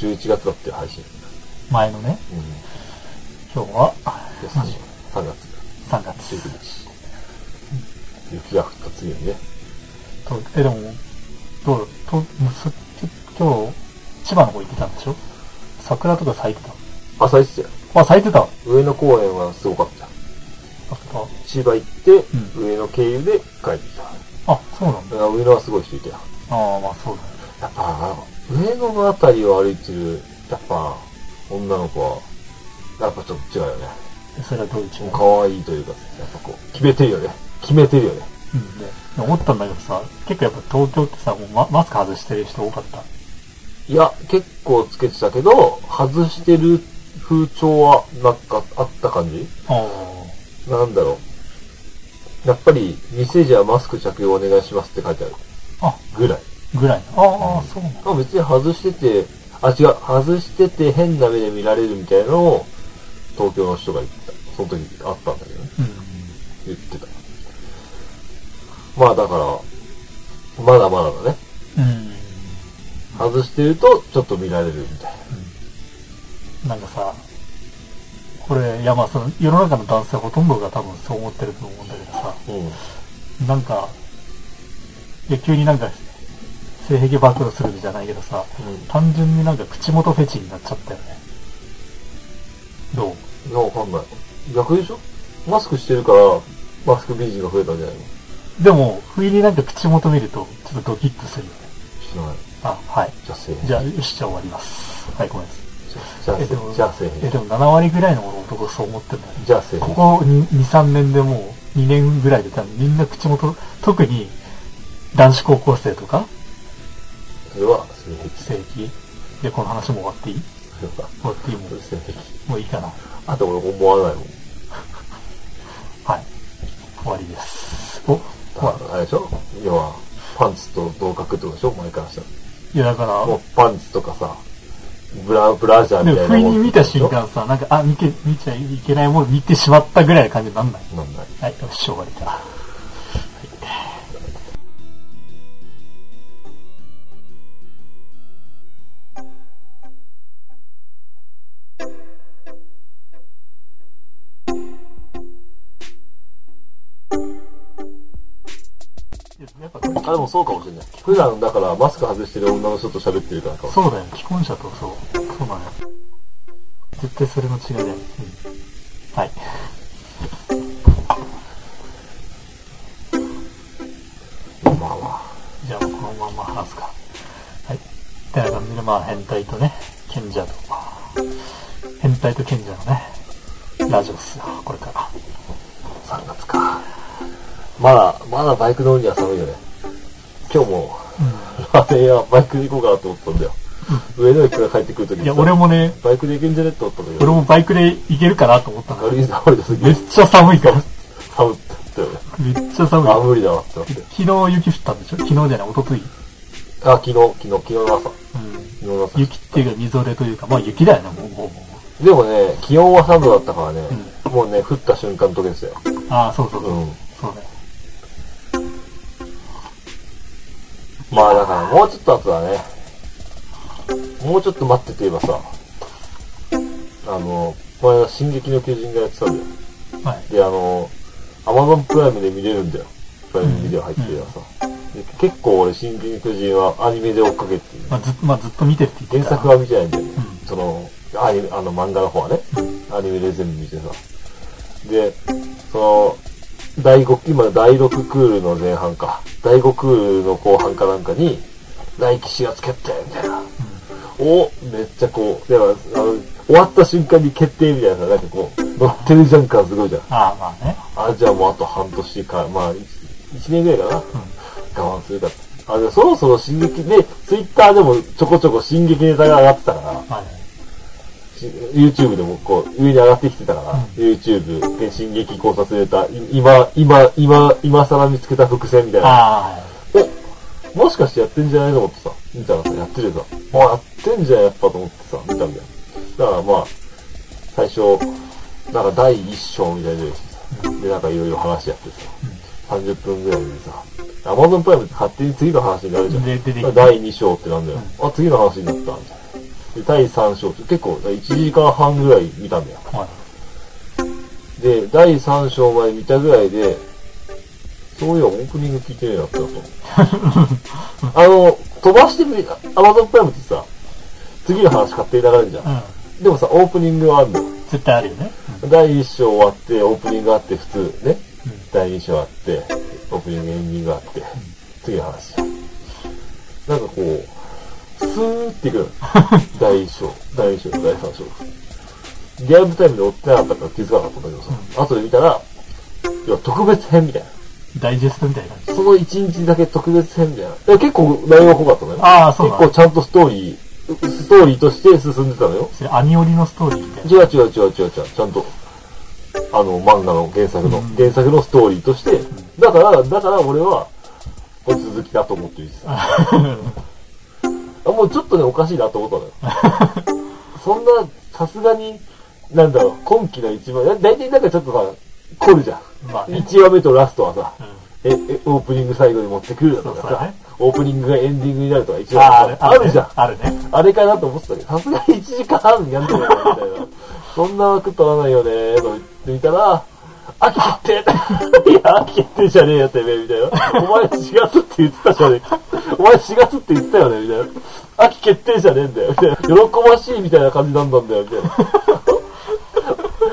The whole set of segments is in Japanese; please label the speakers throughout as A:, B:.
A: ジオ。11月だって配信。
B: 前のね、
A: うん。
B: 今日は、
A: です
B: 何
A: 3月
B: 3月。
A: 19日。雪が降った次にね。
B: とえ、でも、どうともうす今日、千葉の方行ってたんでしょ？桜とか咲いてた
A: 朝行ってたよ。
B: あ、咲いてた
A: 上野公園はすごかった。千葉行って、
B: う
A: 上野経由で上野のあたりを歩いてる、やっぱ、女の子は、やっぱちょっと違うよね。
B: でそれはどう違う？
A: 可愛いというか、やっぱこう、決めてるよね。決めてるよね。
B: うんで、思ったんだけどさ、結構やっぱ東京ってさ、もうママスク外してる人多かった？
A: いや、結構つけてたけど、外してる風潮は、なんか、あった感じ？
B: あ
A: なんだろう。やっぱり、店じゃマスク着用お願いしますって書いてある。
B: あ。あ、
A: ぐらい。
B: ぐらいの。ああ、そうなんだ。
A: まあ別に外してて、あ、違う、外してて変な目で見られるみたいなのを、東京の人が言ってた。その時あったんだけどね。
B: うん。
A: 言ってた。まあだから、まだまだだね。
B: うん。
A: 外してると、ちょっと見られるみたい
B: なんかさ、これ、いやまあその、世の中の男性ほとんどが多分そう思ってると思うんだけどさ、
A: な。うん。
B: なんか、いや急になんか、性癖暴露するじゃないけどさ、単純になんか口元フェチになっちゃったよね。どう？
A: いや、わかんない。逆でしょ？マスクしてるから、マスク美人が増えたんじゃないの？
B: でも、不意になんか口元見ると、ちょっとドキッとするよね。
A: 知らない。
B: あ、はい。
A: じゃあせ。
B: じゃあ、よし、じゃあ終わります。はい、ごめんなさい。
A: じゃあせ
B: えでも
A: えじゃあせえ。
B: でも7割ぐらいの男そう思ってるんだよね。
A: じゃあせ。
B: ここ2、3年でもう2年ぐらいで多分みんな口元、特に男子高校生とか、
A: それは、性癖。
B: 正規で、この話も終わっていい？終わっていいも
A: それ性癖。
B: う、もういいかな。
A: あと俺思わないもん。
B: はい。終わりです。お、
A: だからあれでしょ？要は、パンツと同格ってことでしょ？前からしたら。
B: いやだから、
A: もうパンツとかさ、ブラ、ブラジャーみ
B: でも
A: たいなもん
B: 不意に見た瞬間さ、なんか、あ、見て、見ちゃいけないもの見てしまったぐらいの感じになんない？
A: なんない。
B: はい、よし、終わりだ。
A: あ、でもそうかもしれない。普段だからマスク外してる女の人と喋ってるからかも。
B: そうだよ、既婚者とそう。そうなのよ。絶対それの違いだよ。うん。はい。
A: まあまあ。
B: じゃあこのまま話すか。はい。ってな感じで、まあ変態とね、賢者と、変態と賢者のね、ラジオっすよ、これから。
A: 3月か。まだ、まだバイク乗るには寒いよね。今日も、ラーメン屋バイクで行こうかなと思ったんだよ。上野駅から帰ってくるときに
B: いや、俺もね、
A: バイクで行けんじゃねって思ったんだけど。
B: 俺もバイクで行けるかなと思ったんだ
A: 軽
B: け
A: 井沢
B: め
A: え
B: っちゃ寒いから。
A: 寒って言ったよね。
B: めっちゃ寒い。
A: あ、無理だわってなって。
B: 昨日雪降ったんでしょ？昨日じゃない、一昨日
A: あ、昨日、昨日、昨日の朝。
B: うん。
A: 昨日の朝。
B: 雪っていうか、みぞれというか、まあ雪だよね、もう、もう、も
A: でもね、気温は3度だったからね、もうね、降った瞬間溶けですよ。
B: う。ああ、そうそうそう。
A: うん。
B: そうだ
A: まあだからもうちょっと後だね。もうちょっと待ってと言えばさ、あの、この間、進撃の巨人がやってたんだよ。
B: はい。
A: で、あの、アマゾンプライムで見れるんだよ。プライムビデオ入ってるからさ。で結構俺、進撃の巨人はアニメで追っかけてる。
B: まあずまあずっと見てるって言ってた。
A: 原作は見てないんだよね。
B: うん
A: その、アニメ、あの漫画の方はね。アニメで全部見てさ。で、その、第5、今第6クールの前半か。第5クールの後半かなんかに、来期4月決定みたいな。おめっちゃこう、でも、あの、終わった瞬間に決定みたいなさ、なんかこう、乗ってるじゃん感すごいじゃん。
B: ああ、まあね。
A: あ、じゃあもうあと半年か、まあ、1年ぐらいかな。我慢するか。あ、でそろそろ進撃で、ツイッターでもちょこちょこ進撃ネタが上がってたから、
B: はい。
A: し YouTube でもこう、上に上がってきてたから、YouTube で進撃考察ネタ、い今、今、今、今更見つけた伏線みたいな。おもしかしてやってんじゃないと思ってさ、見たらさ、やってるさ、あ、やってんじゃん、やっぱと思ってさ、見たんだよ。だからまあ、最初、なんか第一章みたいなで、なんかいろいろ話やってさ、30分ぐらいでさ、アマゾンプライムって勝手に次の話になるじゃん。第2章ってなんだよ。あ、次の話になった。みたいな。で、第3章って結構、1時間半ぐらい見たんだよ。
B: はい。
A: で、第3章まで見たぐらいで、そういや、オープニング聞いてねえなってなった。あの、飛ばしてみ、アマゾンプライムってさ、次の話勝手に流れるじゃん。
B: うん。
A: でもさ、オープニングはあるのよ。
B: 絶対あるよね。
A: 第1章終わって、オープニングがあって、普通ね。
B: うん。
A: 第2章あって、オープニング、エンディングがあって、次の話。なんかこう、スーっていくの。第1章、第2章、第3章。リアルタイムで追ってなかったから気づかなかったんだけどさ、後で見たら、要は特別編みたいな。
B: ダイジェストみたいな感じ。
A: その1日だけ特別編みたいな。だから結構内容が濃かったのよ。
B: ああ、そうだ。
A: 結構ちゃんとストーリー、ストーリーとして進んでたのよ。
B: それアニオリのストーリーみたいな。
A: 違う違う違う違う違う、ちゃんと、あの、漫画の原作の、
B: うん
A: 原作のストーリーとして、だから、だから俺は、これ続きだと思ってるしさ。あもうちょっとね、おかしいなと思ったのよ。そんな、さすがに、なんだろう、今期の一番、だだいたいなんかちょっとさ、凝るじゃん。
B: まあね。
A: 1話目とラストはさ、
B: うん
A: え、え、オープニング最後に持ってくるとかさ
B: そうそうね、
A: オープニングがエンディングになるとか一
B: あ
A: 話
B: あ
A: あるじゃん。
B: あるね。
A: あれかなと思ってたけど、さすがに1時間半やんねえよな、みたいな。そんな枠取らないよね、と言ってみたら、秋決定いや、秋決定じゃねえよ、てめえ、みたいな。お前4月って言ってたじゃねえか。お前4月って言ってたよね、みたいな。秋決定じゃねえんだよ、みたいな。喜ばしいみたいな感じなんだんだよ、みたいな。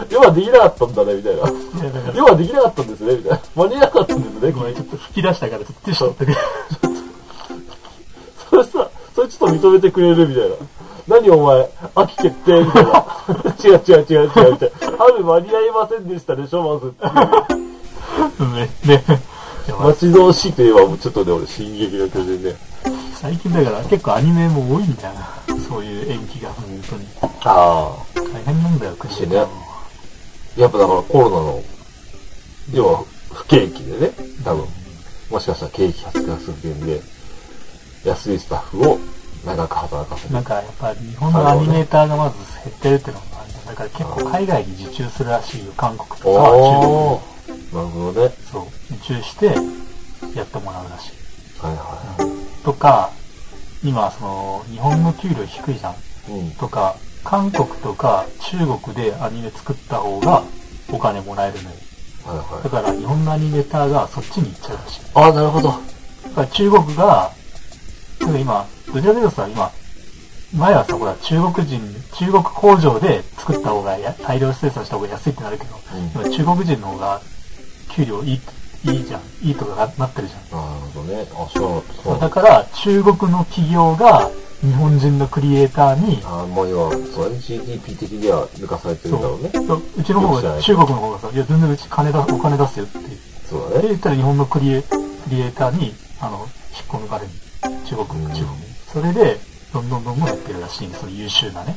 A: 要はできなかったんだね、みたいな。要はできなかったんですね、みたいな。間に合わなかったんですね、
B: ごめん、ちょっと吹き出したから、ちょっとティッシュ取ってくれ。
A: それさ、それちょっと認めてくれるみたいな。何お前、秋決定みたいな。違う違う違う違うみたいな。春間に合いませんでしたでしょ、まず。
B: ね、ね。
A: 待ち遠しいといえば、もうちょっとね、俺、進撃の巨人ね。
B: 最近だから結構アニメも多いんだよな。そういう延期が、本当に。
A: ああ。
B: 大変なんだよ、国
A: ねやっぱだからコロナの、要は不景気でね、多分、もしかしたら景気発生する点で、安いスタッフを長く働かせる。
B: なんかやっぱ日本のアニメーターがまず減ってるっていうのがあるんだだから結構海外に受注するらしいよ。韓国とか中
A: おー、なるほどね。
B: 国。そう。受注してやってもらうらしい。
A: はいは
B: とか、今その日本の給料低いじゃん。
A: い。うん。
B: とか、韓国とか中国でアニメ作った方がお金もらえるのよ。
A: はいはい
B: だ。から日本のアニメーターがそっちに行っちゃうらしい。
A: ああ、なるほど。
B: だから中国が、今、どちらかというとさ、今、前はさ、ほら、中国人、中国工場で作った方がや、大量生産した方が安いってなるけど、
A: うん
B: 今中国人の方が給料いい、いいじゃん。いいとかななってるじゃん。
A: なるほどね。あ。そうなんだ
B: だから、中国の企業が日本人のクリエイターに、
A: あーもう今、そうね、GDP 的には抜かされてるんだろうね。
B: そううちの方が、中国の方がさ、いや、全然うち金だ、お金出すよって言って
A: そうだね。
B: 言ったら日本のクリエクリエイターに、あの、引っこ抜かれる。中国、
A: うん
B: 中国に。それで、どんどんどんどんやってるらしいんですその優秀なね。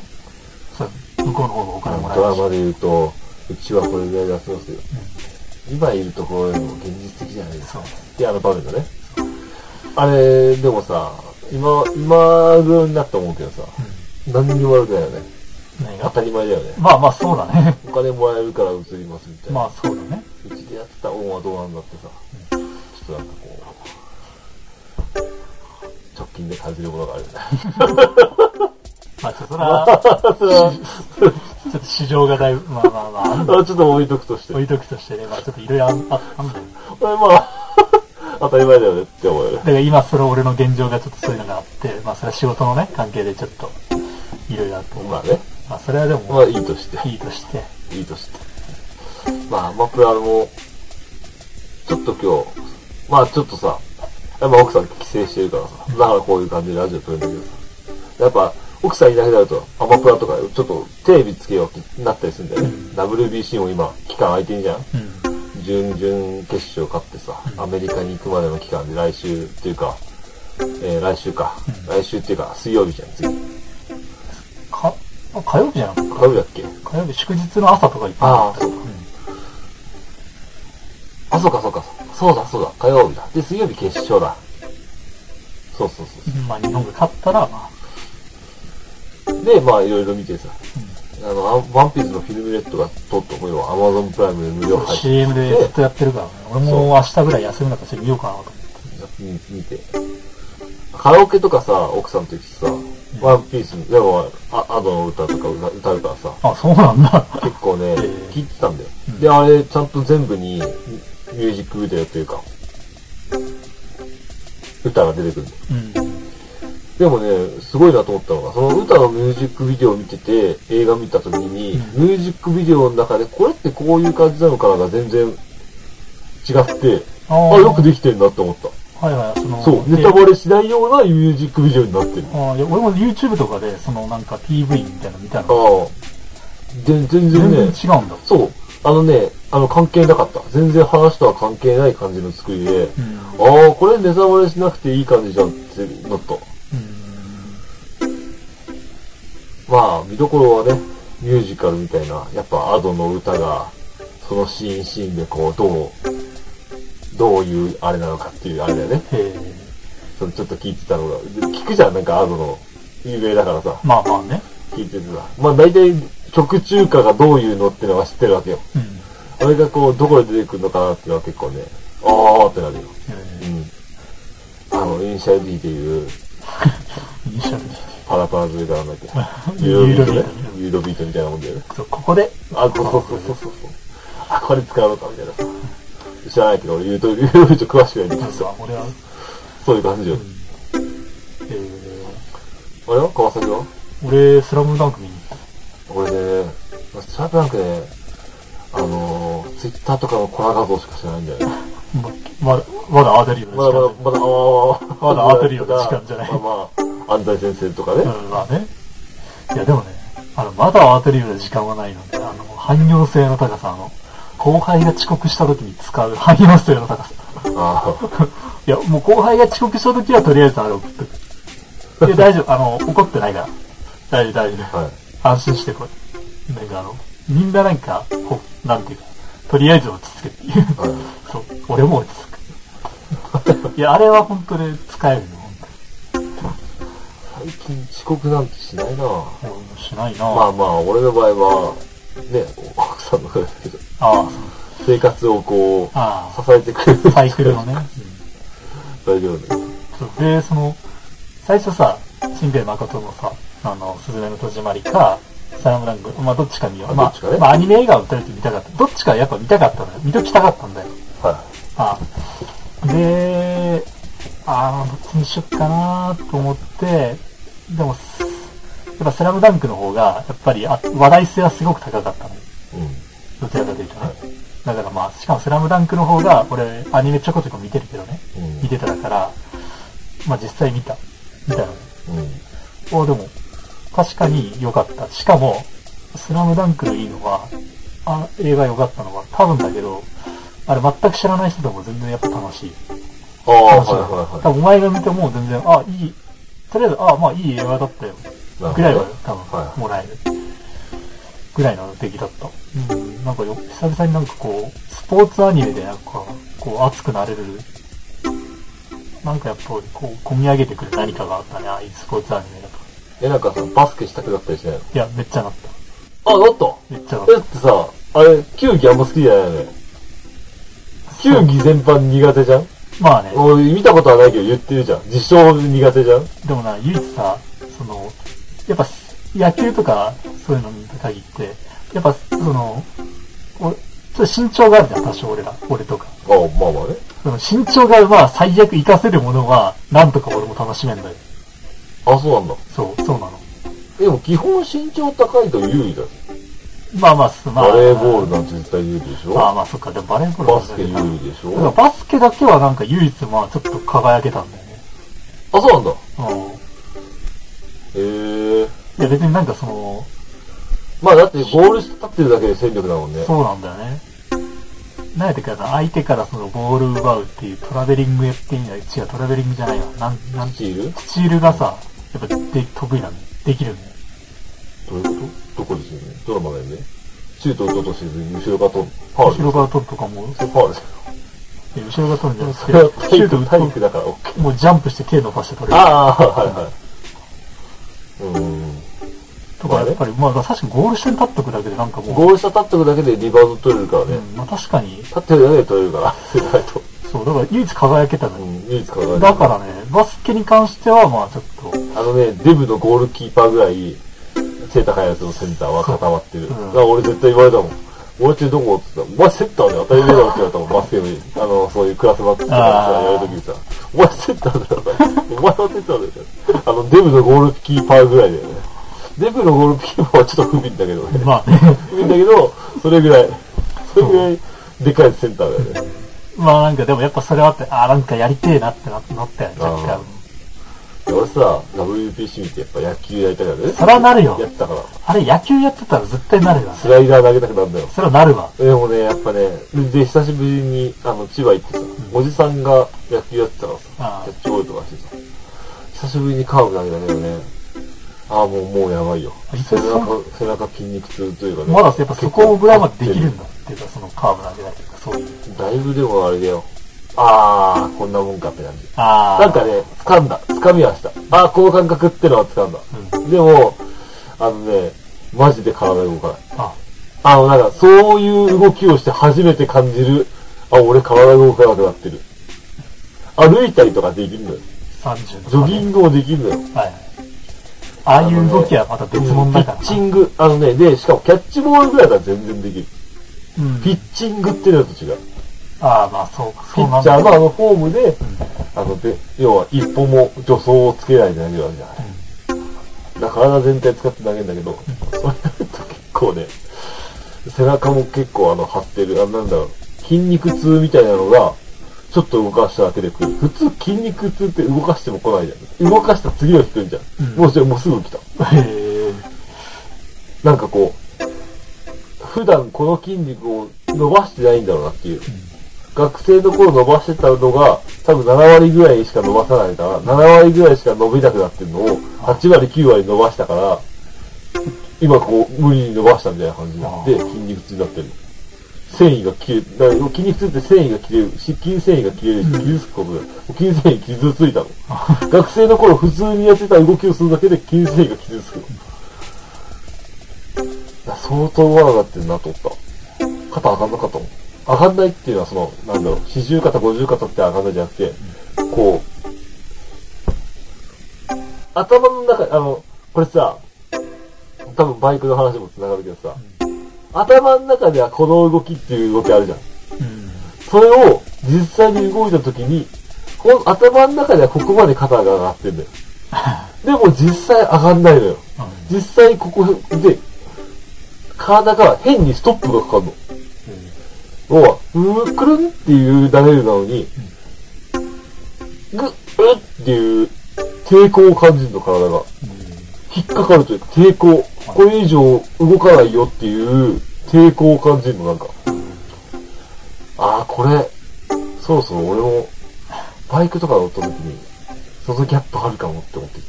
B: そう向こうの方がお金もらえるし。
A: ドラマで言うと、うちはこれぐらい出せますよ。今いるところよりも現実的じゃないですか。
B: そう。
A: ってあの場面だね。あれ、でもさ、今、今ぐらいになって思うけどさ、何にも悪くないよね。当たり前だよね。
B: まあまあそうだね。
A: お金もらえるから移りますみたいな。
B: まあそうだね。
A: うちでやってた恩はどうなんだってさ、ちょっとなんか直近で感じるものがある。
B: まあちょっとそれは、ちょっと市場がだいぶ、まあまあまあ、あ
A: ちょっと置いとくとして。
B: 置いとくとしてね、まあちょっといろいろあんああんだよ。
A: まあ、当たり前だよねって思うよね
B: だ。から今それ俺の現状がちょっとそういうのがあって、まあそれは仕事のね、関係でちょっと、いろいろあって。
A: まあね。
B: まあそれはでも、
A: まあいいとして。
B: いいとして、
A: いいとして。まあ、アマプラも、ちょっと今日、まあちょっとさ、やっぱ奥さん帰省してるからさ、だからこういう感じでラジオ撮るんだけどさ、やっぱ奥さんいなくなると、アマプラとかちょっとテレビつけようってなったりするんだよね。WBC も今、期間空いてんじゃん。
B: うん。
A: 準々決勝勝ってさ、アメリカに行くまでの期間で来週っていうか、えー来週か、来週っていうか水曜日じゃん、次。
B: か、あ火曜日じゃなかった？
A: 火曜日だっけ？
B: 火曜日祝日の朝とか行ってなかった
A: ああそうかあ、そうかそうか。そうだそうだ、火曜日だ。で、水曜日決勝だ。そうそうそう。
B: うんまあ日本が勝ったら、まあ、
A: で、まあいろいろ見てさ、あの、あワンピースのフィルムレッドがとっともよ、アマゾンプライムで無料配信
B: CM でずっとやってるからね。俺も明日ぐらい休みだからそれ見ようかなと思って。
A: 見見て。カラオケとかさ、奥さんと行ってさ、ワンピース、でも、あアドの歌とか歌歌うからさ、
B: あ、そうなんだ。
A: 結構ね、
B: え
A: 聞いてたんだよ。
B: うん
A: で、あれ、ちゃんと全部にミミュージックビデオというか、歌が出てくる。
B: うん。
A: でもね、すごいなと思ったのが、その歌のミュージックビデオを見てて、映画見た時に、
B: うん
A: ミュージックビデオの中で、これってこういう感じなのかなが全然違って、
B: あ
A: あ、よくできてるなって思った。
B: はいはい、その、
A: そう、
B: で
A: ネタバレしないようなミュージックビデオになってる。
B: あいや俺も YouTube とかで、そのなんか PV みたいなの見た
A: あ
B: の。
A: あ。で全然
B: 全然
A: ね、
B: 違うんだ。
A: そう、あのね、あの関係なかった。全然話とは関係ない感じの作りで、
B: うん。
A: ああ、これネタバレしなくていい感じじゃんってなった。
B: うん。
A: まあ、見どころはね、ミュージカルみたいな、やっぱアドの歌が、そのシーンシーンでこう、どう、どういうあれなのかっていうあれだよね。そのちょっと聞いてたのが、聞くじゃん、なんかアドの有名だからさ、
B: まあまあね。
A: 聞いててさ。まあ大体、曲中歌がどういうのってのは知ってるわけよ。
B: うん。
A: あれがこう、どこで出てくるのかなっていうのは結構ね、あーってなるよ。
B: へ
A: う
B: え。
A: ん。あの、イニシャル D っていう、
B: イニシャル
A: パラパラズレからなんだっけ。
B: ユ
A: ユーロビートね。ユーロビートみたいなもんだよね。
B: そう、ここで、
A: あ、そうそうそうそうそう。あ、これ使うのかみたいなさ。知らないけど、俺言うと、言うと詳しくないんだけどさ、
B: 俺は、
A: そういう感じよ。
B: え
A: あれは川崎は？
B: ー、俺、スラムダンク見に行っ
A: 俺ね、スラムダンクね、あのー、ツイッターとかのコラ画像しか知らないんだよね。
B: た。ままだ、まだ当てるような
A: まだ
B: 時間
A: まだ、まだ、ああ、
B: まだ当てるような時間じゃない
A: まあまあ、安西先生とかね。
B: うん、まあね。いや、でもね、あの、まだ当てるような時間はないので、あの、汎用性の高さ、あの、後輩が遅刻した時に使う汎用性の高さ。
A: あ
B: いや、もう後輩が遅刻した時はとりあえずあれ送っとく。いや、大丈夫。あの、怒ってないから。大丈夫、大丈
A: あ、はい。
B: 夫。安心してこい。なんかあの、みんななんか、こう、なんていうか、とりあえず落ち着けっていう。
A: はい。
B: そう、俺も落ち着く。いや、あれは本当に使えるよ、本
A: 最近遅刻なんてしないな
B: しないな
A: まあまあ、俺の場合は、ね、奥さんの方だけど、
B: ああ、
A: 生活をこう、
B: あ
A: 支えてくれる。
B: あ、サイクルのね。
A: 大丈夫だよ。
B: そうで、その、最初さ、新兵衛誠のさ、あの、すずめの戸締まりか、サラムダンク、まあどっちか見よう。まあ
A: ね、
B: まあアニメ映画をとりあえず見たかった。どっちかやっぱ見たかったのよ。見ときたかったんだよ。
A: は
B: ああで、ああ、どっちにしよっかなと思って、でも、すやっぱスラムダンクの方が、やっぱりあ話題性はすごく高かったの。
A: うん。
B: どちらかというとね。だからまあ、しかもスラムダンクの方が、俺、アニメちょこちょこ見てるけどね。
A: うん
B: 見てたから、まあ実際見た。見たのね。
A: うん。
B: おでも、確かに良かった。しかも、スラムダンクのいいのは、あ映画良かったのは、多分だけど、あれ全く知らない人でも全然やっぱ楽しい。
A: ああ、はい
B: 楽しい
A: はいはい。
B: 多分お前が見ても全然、あ、いい、とりあえず、あ、まあいい映画だったよ。ぐらいは多
A: は
B: 分もらえる。ぐらいの出来だった。うん、なんかよ、久々になんかこう、スポーツアニメでなんか、こう熱くなれる、なんかやっぱりこう、込み上げてくる何かがあったね、ああいうスポーツアニメ。
A: え、なんかさ、バスケしたくなったりしないの？
B: いや、めっちゃなった。
A: あ、なった？
B: めっちゃなった
A: だ。ってさ、あれ、球技あんま好きじゃないよね？球技全般苦手じゃん？
B: まあね、
A: 俺見たことはないけど言ってるじゃん。自称苦手じゃん？
B: でもな、唯一さ、その、やっぱ野球とかそういうのに限って、やっぱその、おちょっと身長があるじゃん、多少俺ら、俺とか。
A: あまあまあね。
B: その身長がまあ最悪活かせるものは、なんとか俺も楽しめんだよ。
A: あ、そうなんだ。
B: そう、そうなの。
A: でも基本身長高いと有利だよ。
B: まあまあ、すまあ。
A: バレーボールなんて絶対有利でしょ？
B: まあまあ、そっか、でもバレーボールは
A: バスケ有利でしょ？
B: バスケだけはなんか唯一まあちょっと輝けたんだよね。
A: あ、そうなんだ。
B: うん。
A: へえ。
B: いや別になんかその、
A: まあだってゴール下立ってるだけで戦力だもんね。
B: そうなんだよね。なんやってかな、相手からそのボール奪うっていうトラベリングやってみない違う、トラベリングじゃないわ。なん、なん
A: スチール？
B: スチールがさ、やっぱで得意なんだよ。できるんだよ。
A: どういうこと？どこですよね？ドラマだよね。シュート打とうとせずに後ろから取る。ファウル
B: 後ろから取るとかも、
A: それファウルですよ。
B: いや後ろから取るんじゃなく
A: それは
B: て、シュート打
A: 体育
B: つ
A: だから OK。
B: と、もうジャンプして手伸ばして取れる。
A: ああ、はいはい。うーん。
B: とかやっぱり、まあ確かにゴール下に立っとくだけでなんかもう、
A: ゴール下立ってくだけでリバウンド取れるからね。
B: うん、まあ確かに、
A: 立ってるだけで取れるから、意外と。
B: そう、だから唯一輝けたのに、
A: うん。唯一体が
B: だからね、バスケに関しては、まあちょっと、
A: あのね、デブのゴールキーパーぐらい、背高いやつのセンターは固まってる。だから俺絶対言われたもん。俺ってどこって言ったら、お前センターだよ、当たり前だろって言われたもん、バスケ部に。あの、そういうクラスバックとかやるときにさ、お前センターだよ、お前はセンターだよ。あの、デブのゴールキーパーぐらいだよね。デブのゴールキーパーはちょっと不憫だけどね。
B: まあね、
A: 不憫だけど、それぐらい、それぐらいでかいセンターだよね。
B: まあなんかでもやっぱそれはあって、ああ、なんかやりてえなってななったよね、若干。
A: 俺さ、WPC 見てやっぱ野球やりたからね。
B: そらなるよ
A: やったから。
B: あれ野球やってたら絶対なるよね。
A: スライダー投げたくなるんだよ。
B: それはなるわ。
A: でもね、やっぱね、で、久しぶりに、あの、千葉行ってさ、おじさんが野球やってたからさ、キャッチボールとかしてさ、久しぶりにカーブ投げたけどね、ああ、もう、もうやばいよ
B: あ。
A: 背中、背中筋肉痛というかね。
B: まだやっぱそこぐらいまでできるんだっていうか、そのカーブ投げだけとか、そういう。
A: だいぶでもあれだよ。ああ、こんなもんかって感じ。
B: ああ。
A: なんかね、掴んだ。掴みはした。ああ、この感覚ってのは掴んだ。
B: う
A: でも、あのね、マジで体動かない。
B: あ、
A: あの、なんか、そういう動きをして初めて感じる、あ、俺体動かなくなってる。歩いたりとかできるのよ。
B: 30
A: ジョギングもできるのよ。
B: はいはい。ああいう動きはまた別物だから
A: ピッチング、あのね、で、しかもキャッチボールぐらいだったら全然できる。
B: うん。
A: ピッチングっていうのと違う。
B: ああ、まあそう、
A: ピ
B: そうなん
A: ッチャー
B: だ。
A: のあのフォームで、あの、で、要は一歩も助走をつけないで投げるわけじゃない。だから体全体使って投げるんだけど、それだと結構ね、背中も結構あの、張ってる、あなんだろう、筋肉痛みたいなのが、ちょっと動かしただけで来る。普通筋肉痛って動かしても来ないじゃん。動かしたら次の日来るじゃん。
B: うん
A: もうもうすぐ来た。
B: へえ。
A: なんかこう、普段この筋肉を伸ばしてないんだろうなっていう。学生の頃伸ばしてたのが、多分7割ぐらいしか伸ばさないから、7割ぐらいしか伸びなくなってるのを、8割9割伸ばしたから、今こう、無理に伸ばしたみたいな感じになって、
B: あ
A: 筋肉痛になってる。繊維が切れる。だから筋肉痛って繊維が切れる。し筋繊維が切れるし、傷つくことで、筋繊維傷ついたの。学生の頃普通にやってた動きをするだけで筋繊維が傷つくの。だから相当上手なってるなと思った。肩上がんなかったもん。上がんないっていうのはその、なんだろう、四十肩、五十肩って上がんないじゃなくて、こう、頭の中、あの、これさ、多分バイクの話も繋がるけどさ、頭の中ではこの動きっていう動きあるじゃん。
B: うん。
A: それを実際に動いた時に、この頭の中ではここまで肩が上がってんだよ。でも実際上がんないのよ。実際ここで、体が変にストップがかかるの。要は、うーくるんっていうダメルなのに、ぐっ、うっていう抵抗を感じるの、体が。引っかかるというか、抵抗。これ以上動かないよっていう抵抗を感じるの、なんか。ああ、これ、そろそろ俺も、バイクとか乗った時に、そのギャップあるかもって思って。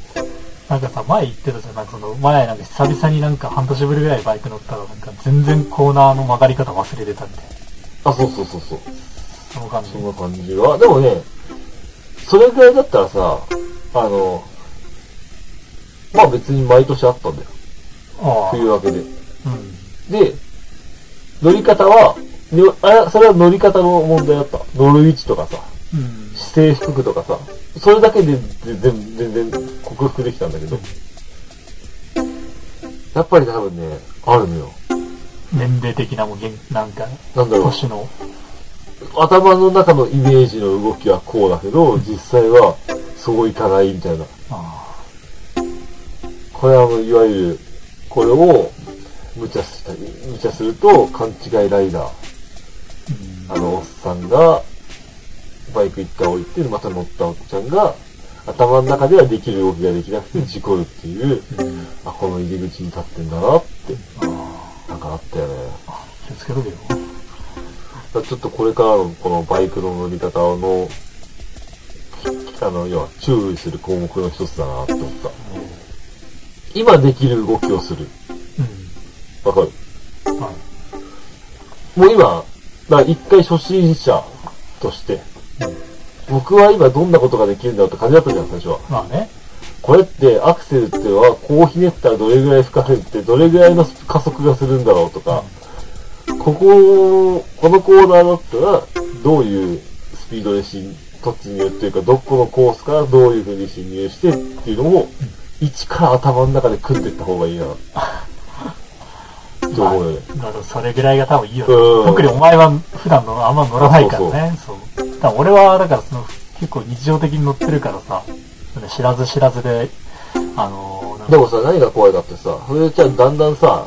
B: なんかさ、前言ってたじゃん。なんかその、前なんか久々になんか半年ぶりぐらいバイク乗ったら、なんか全然コーナーの曲がり方忘れてたみたいな。
A: あ、そうそうそうそう。
B: その感じ
A: そ。んな感じは。でもね、それぐらいだったらさ、あの、まあ別に毎年あったんだよ。
B: ああ。
A: 冬明けで。
B: うん。
A: で、乗り方は、にあそれは乗り方の問題だった。乗る位置とかさ、
B: うん。
A: 姿勢低くとかさ、それだけで全然、全然克服できたんだけど、やっぱり多分ね、あるのよ。
B: 年齢的なもん、げんなんか、
A: なんだろう。
B: 年の。
A: 頭の中のイメージの動きはこうだけど、実際はそういかないみたいな。
B: あ
A: これはもういわゆる、これを無茶したり、無茶すると勘違いライダー。
B: あ
A: のおっさんが、バイク一回降りて、また乗ったおっちゃんが、頭の中ではできる動きができなくて事故るっていう、
B: うん。
A: あ、この入り口に立ってんだなって、
B: あ
A: なんかあったよね。
B: あ。気をつけとけよ。
A: ちょっとこれからのこのバイクの乗り方の、あの、要は注意する項目の一つだなって思った。今できる動きをする。
B: う
A: わかる？
B: ん。はい。
A: もう今、一回初心者として、僕は今どんなことができるんだろうって感じだったじゃん、最初は。
B: まあね。
A: これってアクセルっていうのはこうひねったらどれぐらい負荷ってどれぐらいの加速がするんだろうとか、ここ、このコーナーだったらどういうスピードでし突入っていうか、どこのコースからどういう風に侵入してっていうのを、一から頭の中で組んでいった方がいいな。って思うよね。
B: まあそれぐらいが多分いいよね
A: うん。
B: 特にお前は普段のあんま乗らないからね。そうだ俺は、だからその、結構日常的に乗ってるからさ、知らず知らずで、あのー、
A: でもさ、何が怖いかってさ、それじゃあだんだんさ、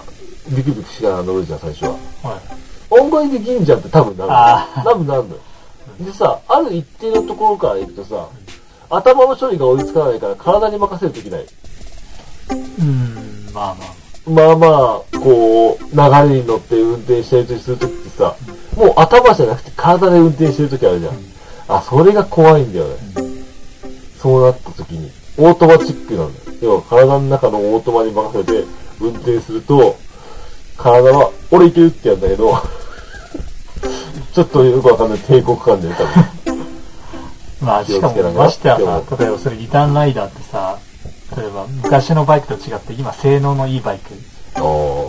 A: ビクビクしながら乗るじゃん、最初は。
B: はい
A: 音階できんじゃんって多分なる多分なるのよ。でさ、ある一定のところから行くとさ、頭の処理が追いつかないから体に任せるときない。
B: うん、まあまあ。
A: まあまあ、こう、流れに乗って運転したりするときってさ、もう頭じゃなくて体で運転してるときあるじゃん。あ、それが怖いんだよね。そうなったときに、オートマチックなんだよ。要は体の中のオートマに任せて運転すると、体は、俺いけるってやるんだけど、ちょっとよくわかんない抵抗感でね、多分。
B: まあ、しかも、ましてやさ、例えばそれリターンライダーってさ、例えば昔のバイクと違って今性能のいいバイク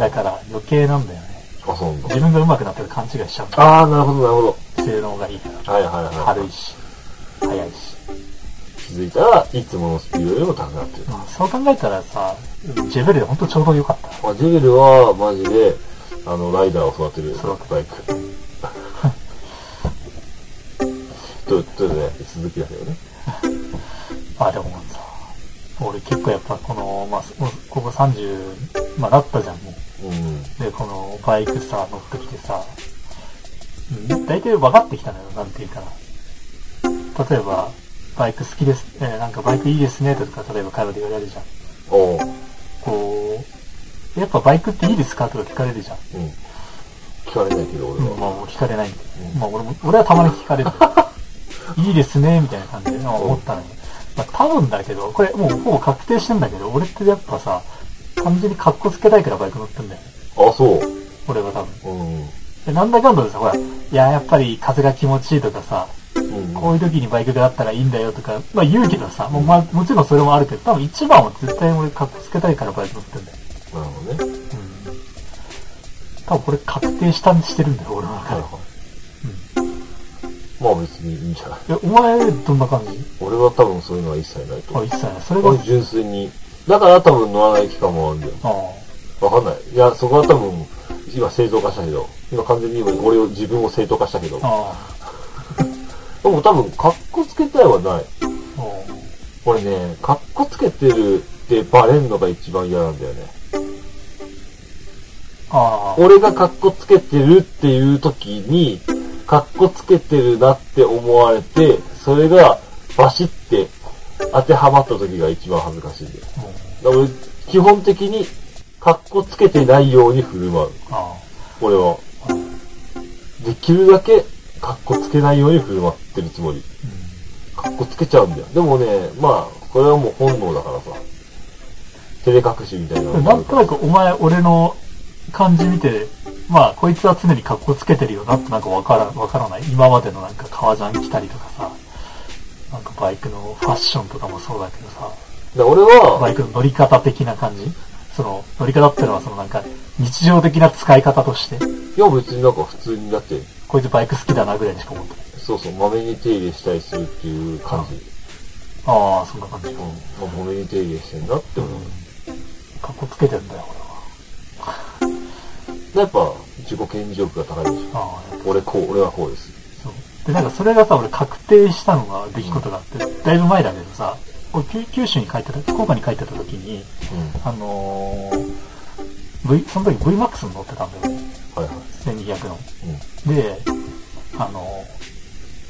B: だから余計なんだよね。
A: あ、そうなんだ。
B: 自分が上手くなってる勘違いしちゃう。
A: ああ、なるほど、なるほど。
B: 性能がいいから。
A: はいはいはい。
B: 軽いし、速いし。
A: 気づいたらいつものスピードよりも高くなってる。
B: まあそう考えたらさ、ジェベルでほんとちょうどよかった。
A: まあ、ジェベルはマジで、あの、ライダーを育てる
B: 育て
A: バイク。と、とね、続きだけどね。
B: あ、でもさ、俺結構やっぱこの、まあ、ここ30、まあなったじゃん、もう。
A: うん。
B: で、このバイクさ、乗ってきてさ、うん大体分かってきたのよ、なんていうかな。例えば、バイク好きです、えーなんかバイクいいですね、とか、例えば会話で言われるじゃん。
A: おう。
B: こう、やっぱバイクっていいですか？とか聞かれるじゃん。
A: うん。聞かれないけど、俺
B: うん、
A: は。
B: まあもう聞かれないんで。まあ俺も、俺はたまに聞かれる。いいですね、みたいな感じで、まあ思ったのに。まあ多分だけど、これもうほぼ確定してんだけど、俺ってやっぱさ、単純に格好つけたいからバイク乗ってんだよね。
A: あ、そう。
B: 俺は多分。
A: うん。
B: でなんだかんだでさ、ほら、いや、やっぱり風が気持ちいいとかさ、
A: うん。
B: こういう時にバイクがあったらいいんだよとか、まあ言うけどさ、もうまあもちろんそれもあるけど、多分一番は絶対俺格好つけたいからバイク乗ってんだよ。
A: なるほどね。
B: うん。多分これ確定したんしてるんだよ、俺の中で。
A: はいはい。まあ別にいいんじゃない？
B: え、お前、どんな感じ？
A: 俺は多分そういうのは一切ないと
B: あ、
A: 思う。
B: 一切ない。それが、
A: 俺純粋に。だから多分乗らない期間もあるんだよ。
B: あ
A: わかんない。いや、そこは多分、今正当化したけど、今完全に今俺を自分を正当化したけど、でも多分、カッコつけたいはない。俺ね、カッコつけてるってバレんのが一番嫌なんだよね。俺がカッコつけてるっていう時に、カッコつけてるなって思われて、それがバシって当てはまった時が一番恥ずかしいんだよ。だから俺、基本的に、カッコつけてないように振る舞う。
B: あ
A: 俺は。できるだけ、カッコつけないように振る舞ってるつもり。カッコつけちゃうんだよ。でもね、まあ、これはもう本能だからさ。照れ隠しみたいな
B: なんとなくお前、俺の感じ見て、まあ、こいつは常に格好つけてるよなってなんかわから、わからない。今までのなんか革ジャン着たりとかさ、なんかバイクのファッションとかもそうだけどさ、
A: で俺は、
B: バイクの乗り方的な感じ？その、乗り方ってのはそのなんか、日常的な使い方として、
A: いや別になんか普通になって、
B: こいつバイク好きだなぐらいにしか思ってない。
A: そうそう、まめに手入れしたりするっていう感じ。
B: ああ、そんな感じ。
A: うん。まあ、まめに手入れしてんなって思う。
B: 格好つけてんだよ、
A: やっぱ、自己顕示欲が高いでしょ。俺こう、俺はこうです。
B: で、なんかそれがさ、俺確定したのが出来事があって、だいぶ前だけどさ、俺九九州に帰ってた、福岡に帰ってた時に、
A: うん。
B: あのー、V、その時 VMAX に乗ってたんだよ。
A: はいはい。
B: 1200の。
A: うん。
B: で、あの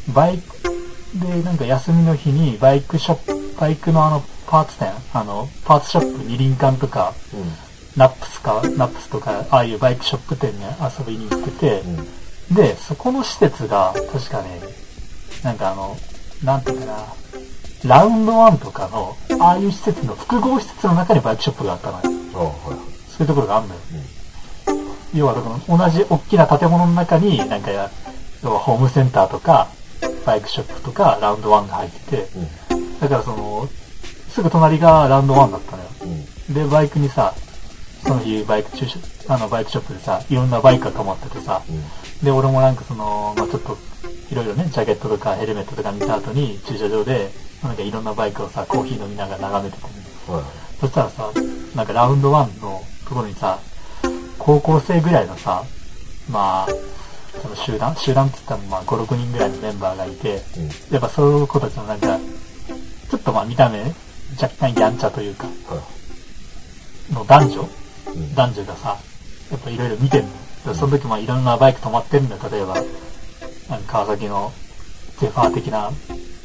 B: ー、バイク、で、なんか休みの日にバイクショップ、バイクのあの、パーツ店、あの、パーツショップ二輪館とか、
A: うん。
B: ナップスか、ナップスとか、ああいうバイクショップ店に遊びに行ってて、
A: うん。
B: で、そこの施設が、確かね、なんかあの、なんていうかな、ラウンドワンとかの、ああいう施設の複合施設の中にバイクショップがあったのよ。そういうところがあるのよ。要は、だから同じ大きな建物の中に、なんか、要はホームセンターとか、バイクショップとか、ラウンドワンが入ってて、
A: うん。
B: だからその、すぐ隣がラウンドワンだったのよ。
A: うん。
B: で、バイクにさ、その日バイク駐車、あのバイクショップでさ、いろんなバイクが止まっててさ、
A: うん。
B: で、俺もなんかその、まあちょっと、いろいろね、ジャケットとかヘルメットとか見た後に、駐車場で、なんかいろんなバイクをさ、コーヒー飲みながら眺めててね。
A: はい。
B: そしたらさ、なんかラウンドワンのところにさ、高校生ぐらいのさ、まあ、その集団集団って言ったらまあ5、6人ぐらいのメンバーがいて、
A: うん。
B: やっぱそういう子たちのなんか、ちょっとまあ見た目、若干やんちゃというか、
A: は
B: の男女？
A: い。うん。
B: 男女がさ、やっぱいろいろ見てんのその時まあいろんなバイク止まってるんだよ。例えば、川崎のゼファー的な、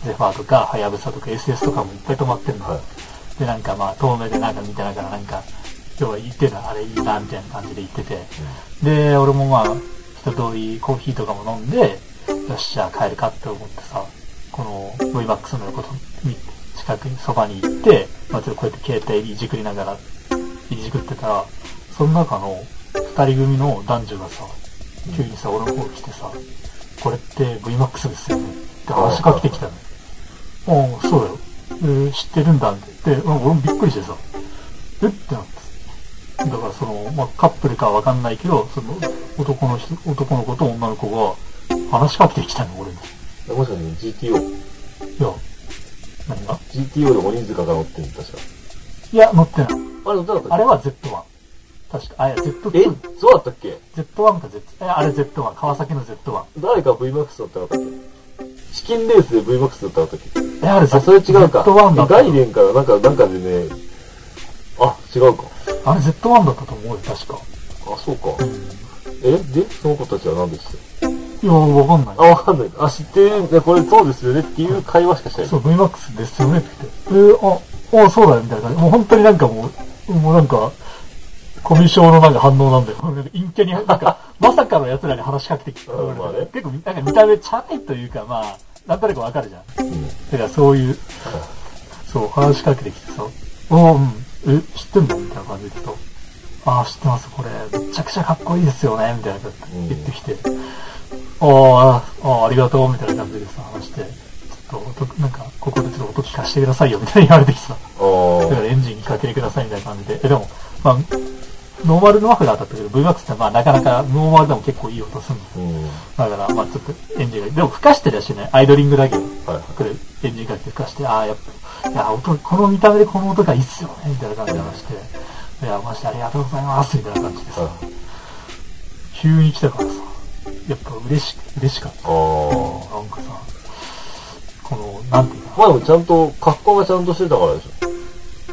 B: ゼファーとか、ハヤブサとか SS とかもいっぱい止まってんのよ。
A: はい。
B: で、なんかまあ遠目でなんか見てながらなんか、今日は言ってた、あれいいな、みたいな感じで言ってて。で、俺もまあ、一通りコーヒーとかも飲んで、よっしゃ、帰るかって思ってさ、この VMAX のことに、近くにそばに行って、まあちょっとこうやって携帯いじくりながら、いじくってたら、その中の二人組の男女がさ、急にさ、俺の方来てさ、これって VMAX ですよねって話しかけてきたの。ああ、そうだよ。えー知ってるんだって言って、うん俺もびっくりしてさ、え？ってなって。だからその、まあ、カップルかはわかんないけど、その、男の人、男の子と女の子が話しかけてきたの、俺に。
A: もしかして GTO。
B: いや、何が
A: ？GTO で鬼塚が乗ってる確か。
B: いや、乗ってない。
A: あれ乗ってなかった？
B: あれは Z1。確か、あ、いや、
A: え
B: Z2。
A: そうだったっけ
B: ？Z1 か Z、え、あれ Z1。川崎の Z1。
A: 誰か VMAX 乗ってなかったっけ？チキンレースで VMAX 乗ってなかったっけ？
B: え、あれ Z、
A: あ、それ違うか。
B: Z1 だった。
A: 概念からなんか、なんかでね、あ、違うか。
B: あれ Z1 だったと思うよ、確か。
A: あ、そうか。
B: うん。
A: えで、その子たちは何でした？
B: いや、わかんない
A: あ、。わかんない。あ、知ってるね、これそうですよねっていう会話しかしてない。
B: そう、VMAX ですよねって言って。えー、あ、あ、そうだよ、みたいな感じ。もう本当になんかもう、もうなんか、コミュ障のなんか反応なんだよ。陰キャに、なんか、まさかの奴らに話しかけてきて、
A: うんまあね
B: 結構、なんか見た目チャラいというか、まあ、なんとなくわかるじゃん。
A: うん。
B: だからそういう、そう、話しかけてきてさ、おうん、え、知ってんのみたいな感じでさ、ああ、知ってます、これ、めちゃくちゃかっこいいですよね、みたいな感じで言ってきて、ああ、ありがとう、みたいな感じでさ、話して、ちょっと音、なんか、ここでちょっと音聞かせてくださいよ、みたいに言われてきてさ、
A: あ
B: だからエンジンかけてください、みたいな感じで、え、でも、まあ、ノーマルのマフラーだったけど、VMAX ってまあなかなかノーマルでも結構いい音するの。
A: うん。
B: だから、まあちょっとエンジンが、でも吹かしてるやしね、アイドリングだけど。これ、エンジンかけて吹かして、ああ、やっぱ、いや、音、この見た目でこの音がいいっすよね、みたいな感じで話して、いや、マジでありがとうございます、みたいな感じでさ、
A: はい。
B: 急に来たからさ、やっぱ嬉し、嬉しかった。なんかさ、この、なんていうか、
A: まあでもちゃんと、格好がちゃんとしてたからでし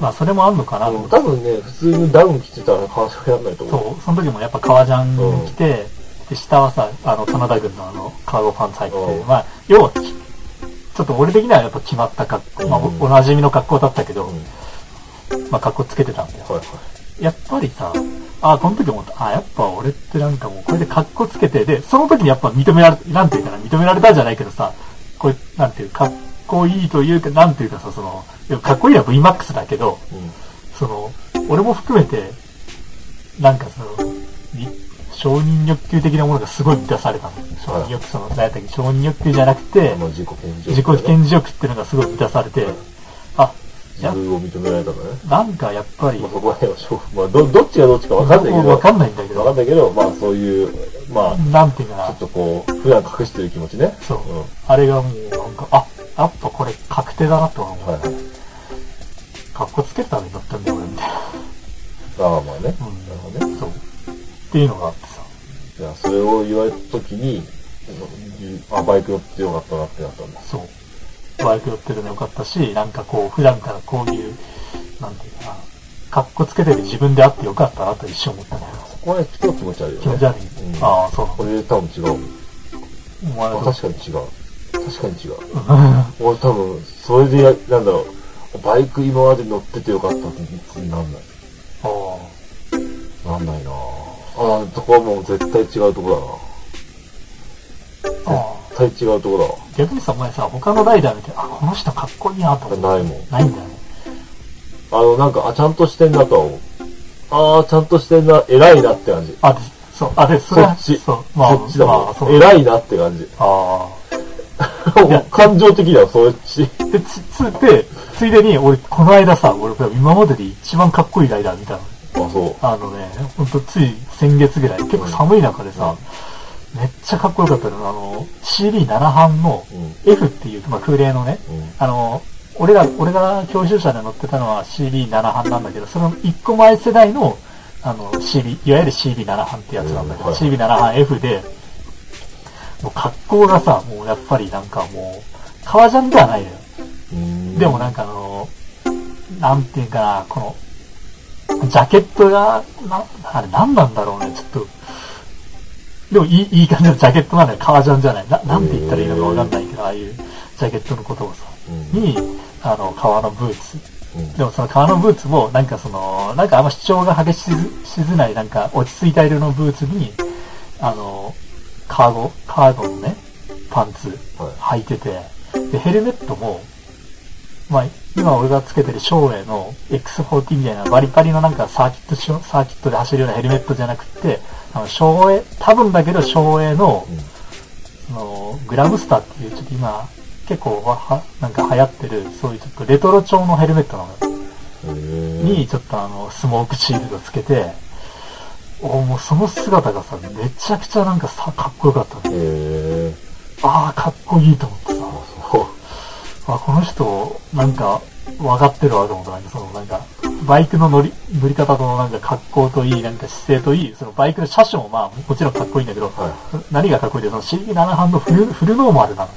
B: まあそれもあんのかな
A: ょ。
B: と思って
A: 多分ね、普通にダウン着てたら話がやんないと思う。
B: そう、その時もやっぱ革ジャン着て、で、下はさ、あの、カナダ軍のあの、カーゴパンツ履いてて、
A: うん
B: まあ、要は、きちょっと俺的にはやっぱ決まった格好、まあ、
A: うん
B: おおなじみの格好だったけど、
A: うん。
B: まあ、格好つけてたんだよ。
A: はいはい。
B: やっぱりさ、あ、この時思った、あ、やっぱ俺ってなんかもうこれで格好つけて、で、その時にやっぱ認められ、なんていうかな、認められたじゃないけどさ、これ、なんていう、かっこいいというか、なんていうかさ、その、いやかっこいいのは VMAX だけど、
A: うん。
B: その、俺も含めて、なんかその、に承認欲求的なものがすごい満たされたの。承認欲、その、何やったっけ、承認欲求じゃなくて、
A: まあ自己顕示欲、
B: 自己顕示欲っていうのがすごい満たされて、あ、や、
A: 自分を認められたんだね。
B: なんかやっぱり
A: まあ、、そこら辺は勝負。まあ、ど、どっちがどっちかわかんないけど。
B: わかんないんだけど
A: わかんないけど、まあそういう、まあ、
B: なんていうかな
A: ちょっ、とこう、普段隠してる気持ちね。
B: そう、
A: ん。
B: あれがもうなんか、あ、やっぱこれ確定だなとは思う。
A: はいはい。
B: 格好つけるために乗ったんだよ俺みたいな。
A: ああまあね。
B: うん
A: なるほどね。
B: そう。っていうのがあってさ。
A: じゃあ、それを言われたときに、あ、バイク乗ってよかったなってなったんだ。
B: そう。バイク乗ってるのよかったし、なんかこう、普段からこういう、なんていうかな、格好つけてる自分であってよかったなと一瞬思ったね。
A: そこはね、ちょっと気持ち悪いよね。
B: 気持ち悪い。
A: うん
B: ああ、そうなの。
A: 俺多分違う
B: お前
A: 確かに違う。確かに違う。俺多分、それでや、なんだろう、バイク今まで乗っててよかったってなんない。
B: あ
A: なんないなぁ。ああ、そこはもう絶対違うとこ
B: あ。あ
A: だな。
B: あ。
A: 絶対違うとこだわ。
B: 逆にさ、お前さ、他のライダー見て、あ、この人かっこいいなと思う。
A: ないもん。
B: ないんだよね。
A: あの、なんか、あ、ちゃんとしてんなとは思う。ああ、ちゃんとしてんな、偉いなって感じ。
B: あ、で、そう、あ、で、それは、
A: そっち。
B: そう、まあ、
A: そっちだもん。
B: まあ。
A: 偉いなって感じ。
B: あ
A: 感情的だよ、そっち。
B: で、つ、つ、で、ついでに、俺、この間さ、俺、今までで一番かっこいいライダー見たの。
A: あ、そう。
B: あのね、ほんとつい先月ぐらい、結構寒い中でさ、めっちゃかっこよかったの。あの、CB7 班の。F っていう、まあ空冷のね、
A: うん。
B: あの、俺ら、俺が教習車で乗ってたのは CB7 班なんだけど、その1個前世代の、あの、CB、いわゆる CB7 班ってやつなんだけど、
A: うんはい
B: CB7 班 F で、もう格好がさ、もうやっぱりなんかもう、革ジャンではないのよ。
A: うん。
B: でもなんかあの、なんていうかな、この、ジャケットが、な、あれ何なんだろうね、ちょっと。でもいい、いい感じのジャケットなんだよ、革ジャンじゃない。な、なんて言ったらいいのかわかんないけど、ああいうジャケットのことをさ、
A: うん。
B: に、あの、革のブーツ。
A: うん。
B: でもその革のブーツも、なんかその、なんかあんま主張が激ししずない、なんか落ち着いた色のブーツに、あの、カーゴ、カーゴのね、パンツ
A: はい。
B: 履いてて、で、ヘルメットも、まあ、今俺がつけてる照英の X40 みたいなバリバリのなんかサーキットしょ、サーキットで走るようなヘルメットじゃなくて、あの、照英、多分だけど照英の、その、グラムスターっていうちょっと今、結構は、はなんか流行ってる、そういうちょっとレトロ調のヘルメットなの。に、ちょっとあの、スモークシールドつけて、おもうその姿がさ、めちゃくちゃなんかさ、かっこよかったの。
A: へえ。
B: ああ、かっこいいと思ってさ。
A: あ、そう。
B: あ、この人、なんか、分かってるわと思った。なんかその、なんか、バイクの乗り、乗り方となんか格好といい、なんか姿勢といい、そのバイクの車種もまあ、もちろんかっこいいんだけど、
A: は
B: 何がかっこいいって、その CB7 班のフル、フルノーマルなの。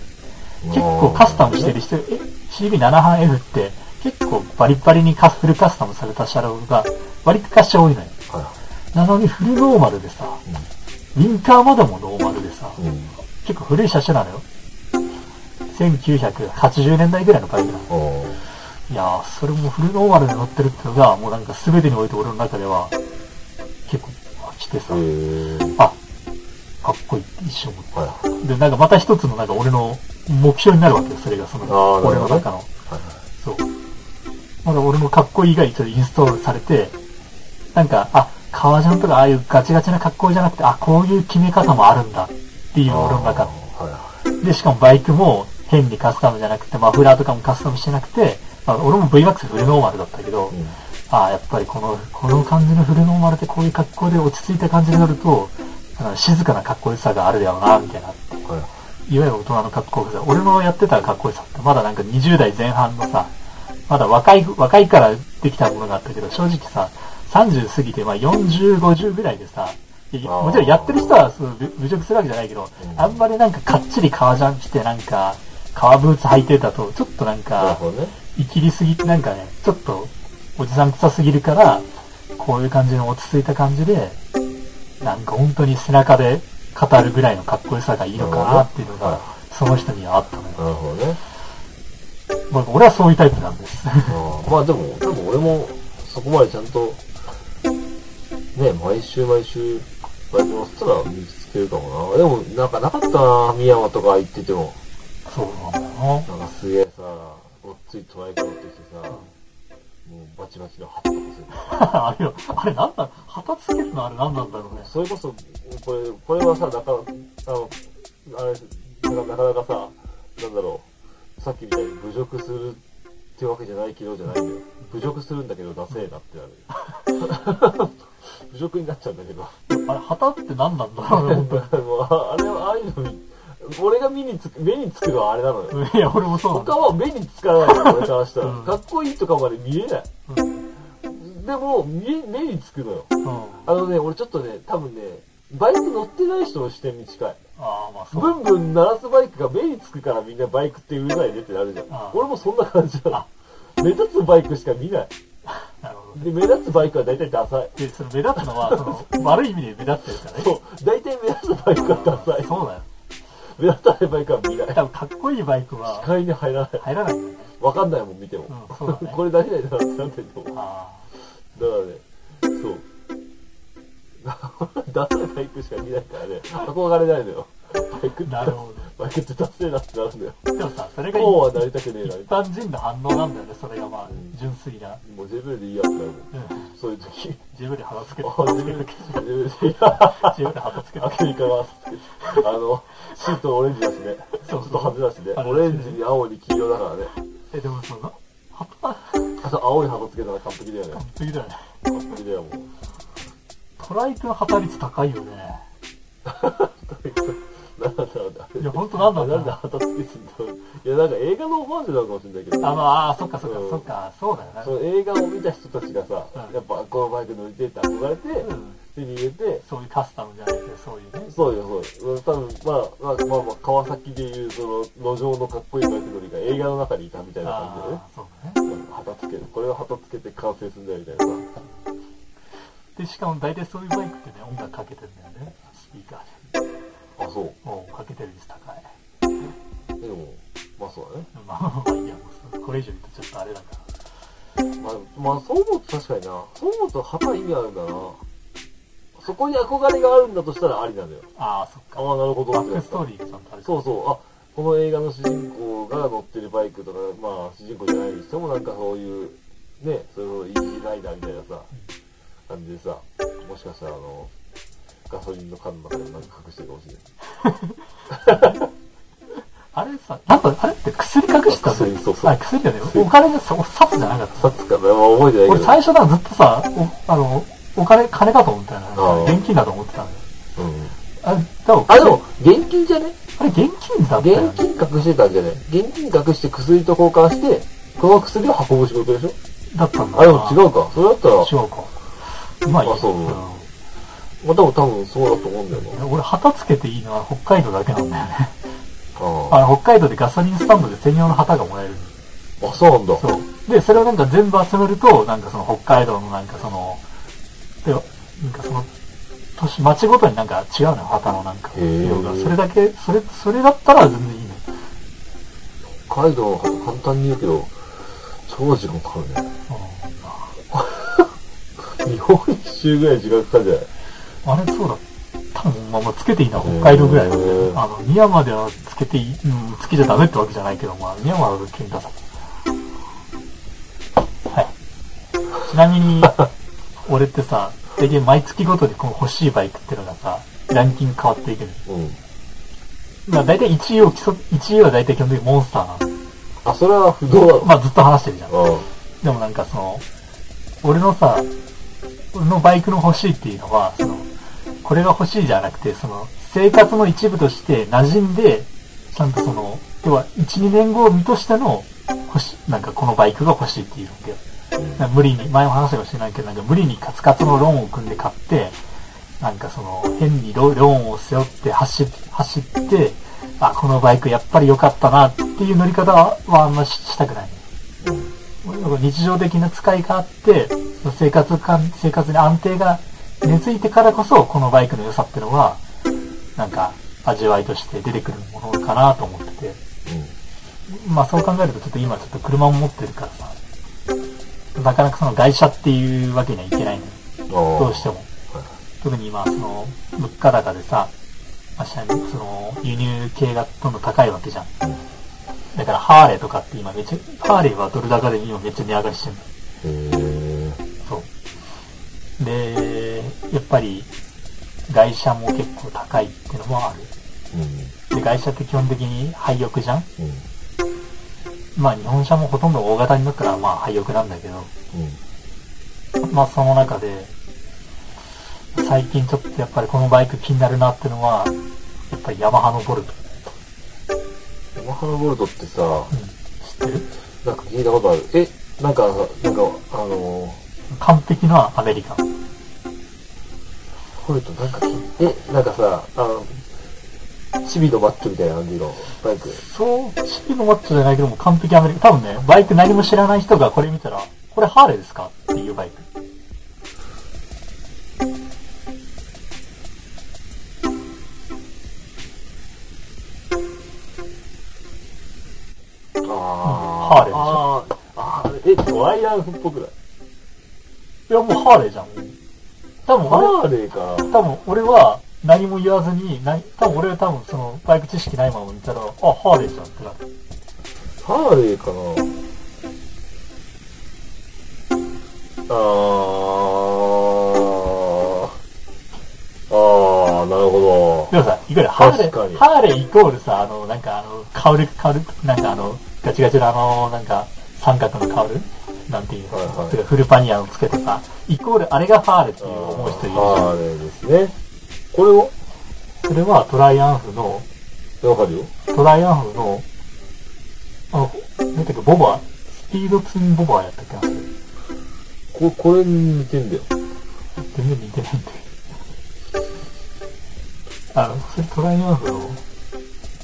A: い。
B: 結構カスタムしてる人、え、CB7 班 F って、結構バリバリにカフルカスタムされた車両が、割とかし多いのよ。
A: は
B: なのにフルノーマルでさ、ウィンカーまでもノーマルでさ。結構古い車種なのよ。1980年代ぐらいのバイクなの。
A: お
B: いやー、それもフルノーマルで乗ってるってのが、もうなんか全てにおいて俺の中では、結構来てさ。あ、かっこいいって一瞬思っ。た。で、なんかまた一つのなんか俺の目標になるわけよ、それがその、俺の中の。
A: はい。
B: そう。まだ俺のかっこいいが一応インストールされて、なんか、あ、革ジャンとかああいうガチガチな格好じゃなくて、あ、こういう決め方もあるんだっていう俺の中の。で、しかもバイクも変にカスタムじゃなくて、マフラーとかもカスタムしてなくて、まあ、俺も VMAX フルノーマルだったけど、
A: うん。
B: ああ、やっぱりこの、この感じのフルノーマルってこういう格好で落ち着いた感じになると、あの静かな格好良さがあるだろうな、みたいな。
A: はい。
B: いわゆる大人の格好良さ。俺のやってた格好良さってまだなんか20代前半のさ、まだ若い、若いからできたものがあったけど、正直さ、30過ぎて、まあ40、50ぐらいでさ、もちろんやってる人はそう侮侮辱するわけじゃないけど、
A: うん
B: あんまりなんかかっちり革ジャン着てなんか、革ブーツ履いてたと、ちょっとなんか。生きりすぎ、なんかね、ちょっと、おじさん臭すぎるから、こういう感じの落ち着いた感じで、なんか本当に背中で語るぐらいのかっこよさがいいのかなっていうのが
A: はい、
B: その人にはあったのよ。
A: なるほどね。
B: まあ俺はそういうタイプなんです。
A: まあでも、でも俺もそこまでちゃんと、ね、毎週毎週、バイク乗ってたら見つけるかもな。でも、なんかなかったな、宮山とか行ってても。
B: そうなんだよ
A: なんかすげえさ、ごっついトライク乗ってきてさ、もうバチバチの旗とかする。
B: な。あれよ、あれなんだ、旗つけるのあれなんなんだろうね。
A: それこそ、これ、これはさ、なか、あの、あれ、なかなかさ、なんだろう、さっきみたいに侮辱するってわけじゃないけどじゃないんだよ。侮辱するんだけど、ダセえなってなる。侮辱になっちゃうんだけど。
B: あれ、旗って何なんだろうね、本
A: もうああれは、ああいうの見、俺が目につく、目につくのはあれなのよ。
B: 当に。いや、俺もそうなんだ
A: 他。は目につかないの、俺からしたら。
B: うん
A: かっこいいとかまで見えない。
B: うん。
A: でも、見え目につくのよ。
B: うん。
A: あのね、俺ちょっとね、多分ね、バイク乗ってない人の視点に近い。
B: ああ、まあそう。
A: ブンブン鳴らすバイクが目につくからみんなバイクってうるさいねってなるじゃん。俺もそんな感じな
B: あ
A: の。目立つバイクしか見ない。で、目立つバイクは大体ダサい。
B: で、その目立つのは、その、悪い意味で目立ってるからね。
A: そう。大体目立つバイクはダサい。
B: そうだよ。
A: 目立たないバイクは見ない。
B: 多分かっこいいバイクは
A: 視界に入らない。
B: 入らないんだよね。
A: わかんないもん見ても。
B: うん そうだね
A: これ何々だなってなんてんのだか
B: あ
A: らね、そう。ダサいバイクしか見ないからね、憧れないのよ。バイクって
B: なるほど
A: バイクってダセえなってなるんだよ。
B: あ。でもさ、それが
A: こうはなりたくねえな
B: 一般人の反応なんだよね、それがまあ
A: うん、
B: 純粋な。
A: な。もう自分でいいやってなるもん。
B: うん。
A: そういう時。
B: 自分で肌つけて、
A: あ、
B: 肌つ
A: 自分で、
B: けて、
A: 自分で、いや、
B: 自分で肌つけて。
A: アメリカがあの、シートオレンジだしね。ちょ
B: そう
A: っと派手だしね。オレンジに青に黄色だからね。
B: え、でもその、旗、
A: あと青い箱つけたら完璧だよね。
B: 完璧だよね。
A: 完璧だよ、もう。
B: トライクの旗率高いよね。
A: なんだろうね。
B: いや、ほんとなんだろう
A: なんで旗つけてんだろう。いや、なんか映画のオマージュなのかもしれないけど。
B: あの、あーそっかそっか
A: うん
B: そっか、そうだよね。
A: その映画を見た人たちがさ、
B: うん
A: やっぱこのバイク乗りてえって憧れて、
B: うん
A: 手に入れて、
B: そういうカスタムじゃないけど、そういうね。
A: そうよ、そうよ。多分、まあ、まあ、まあ、まあ、川崎でいう、その、路上のかっこいいバイク乗りが映画の中にいたみたいな感じでね
B: あ。あ、そうだね。
A: うん旗つける。これを旗つけて完成するんだよ、みたいなさ。
B: で、しかも大体そういうバイクってね、音楽かけてるんだよね。スピーカーで。
A: あ、そう。
B: おうかけてる率高い。
A: でも、まあそうだね。
B: まあまあまあいいや、もうこれ以上言うとちょっとあれだから。
A: まあ、まあ、そう思うと確かにな。そう思うと旗意味あるんだな。そこに憧れがあるんだとしたらありなんだよ。
B: ああ、そっか。
A: ああ、なるほど。
B: バックストーリーがちゃんとある
A: そうそう。あ、この映画の主人公が乗ってるバイクとか、まあ、主人公じゃないにしてもなんかそういう、ね、そういうイージーライダーみたいなさ、感じでさ、もしかしたらあの、ガソリンの缶の中でなんか隠してるかもしれない。
B: あれさ、なんか、あれって薬隠してたんだよ
A: 薬そうそう
B: あ、薬だよね。お金でさ、お札じゃなかった？
A: さつかな、まあ覚えてないけ
B: 俺
A: ど。
B: 最初なんかずっとさ、おあの、お金、金かと思ったよね。現金だと思ってたんだよ。
A: うん。
B: あれ、でも、
A: あ、でも、現金じゃね？
B: あれ現金だったよね。
A: 現金隠してたんじゃない現金隠して薬と交換して、この薬を運ぶ仕事でしょ？
B: だったんだ。
A: あ、でも違うか。それだったら、
B: 違うか。まあいいや
A: あそう
B: うん
A: まあ多分多分そうだと思うんだよな。
B: 俺、旗つけていいのは北海道だけなんだよね。
A: あ
B: あの、北海道でガソリンスタンドで専用の旗がもらえる。
A: あ。あ、そうなんだ。
B: そう。で、それをなんか全部集めると、なんかその北海道のなんかその、で、なんかその、都市、町ごとになんか違うのよ、旗のなんか。色がそれだけ、それ、それだったら全然いいね。
A: 北海道の方簡単に言うけど、超時間かかるね。日本一周ぐらい時間かかるんじゃない？
B: うん、あれ、そうだ。多分、まあまあ、つけていいのは北海道ぐらいなんだよ
A: へー
B: あの、宮山ではつけていい、うん、つけちゃダメってわけじゃないけど、まあ、宮山は県ださ。はい。ちなみに、俺ってさ、大体毎月ごとにこの欲しいバイクっていうのがさ、ランキング変わっていくのよ
A: うん。
B: まあ大体1位を競っ、1位は大体基本的にモンスターなの。
A: あ、それは不動なの
B: まあずっと話してるじゃん。
A: うん。
B: でもなんかその、俺のさ、俺のバイクの欲しいっていうのは、その、これが欲しいじゃなくて、その、生活の一部として馴染んで、ちゃんとその、要は1、2年後を見としての、欲しい、なんかこのバイクが欲しいっていうわけよ。なんか無理に、前も話したかもしれないけど、なんか無理にカツカツのローンを組んで買って、なんかその、変にローンを背負って走って走って、あ、このバイクやっぱり良かったなっていう乗り方はあんましたくない。日常的な使いがあって、生活感、生活に安定が根付いてからこそ、このバイクの良さってのは、なんか味わいとして出てくるものかなと思ってて。まあそう考えるとちょっと今ちょっと車も持ってるからさ、なかなかその外車っていうわけにはいけないのよ。
A: うん。
B: どうしても。特に今、その、物価高でさ、まあしその、輸入系がどんどん高いわけじゃん。だから、ハーレーとかって今めっちゃ、ハーレーはドル高で今めっちゃ値上がりしてるの。
A: へ
B: そう。で、やっぱり、外車も結構高いっていうのもある。
A: ーうん。
B: で、外車って基本的に廃屋じゃん？
A: うん。
B: まあ日本車もほとんど大型になったらまあ廃屋なんだけど、
A: うん。
B: まあその中で、最近ちょっとやっぱりこのバイク気になるなってのは、やっぱりヤマハのボルト。
A: ヤマハのボルトってさ、
B: うん、知ってる？
A: なんか聞いたことある。え、なんか、なんか、あの
B: 完璧なアメリカン。
A: ー、ボルトなんかえ、なんかさ、あの、チビのマッチョみたいな感じのバイク。
B: そう、チビのマッチョじゃないけども完璧アメリカン。多分ね、バイク何も知らない人がこれ見たら、これハーレーですかっていうバイク。ハーレーでしょ
A: あーあー、え、ドライヤーフっぽくない？
B: いやもうハーレーじゃん。多分俺、
A: ハーレーか。
B: 多分俺は何も言わずに、何多分俺は多分そのバイク知識ないまま見たら、あ、ハーレーじゃんってなる。
A: ハーレーかなあー、あー、なるほ
B: でもさ、いくらハーレ
A: 確かに
B: ー、ハーレーイコールさ、あの、なんかあの、カウル、カウル、なんかあの、ガチガチのあの、なんか、三角のカウルなんていうの、
A: はいはい
B: てかフルパニアをつけてさ、イコールあれがファーレっていう思う人いるじゃん。
A: あれですね。これを？
B: それはトライアンフの、
A: わかるよ。
B: トライアンフの、あの、なんだっけ、ボバ？スピードツインボバーやったっけ？な
A: ここれに似てんだよ。
B: 全然似てないんで。あの、それトライアンフの、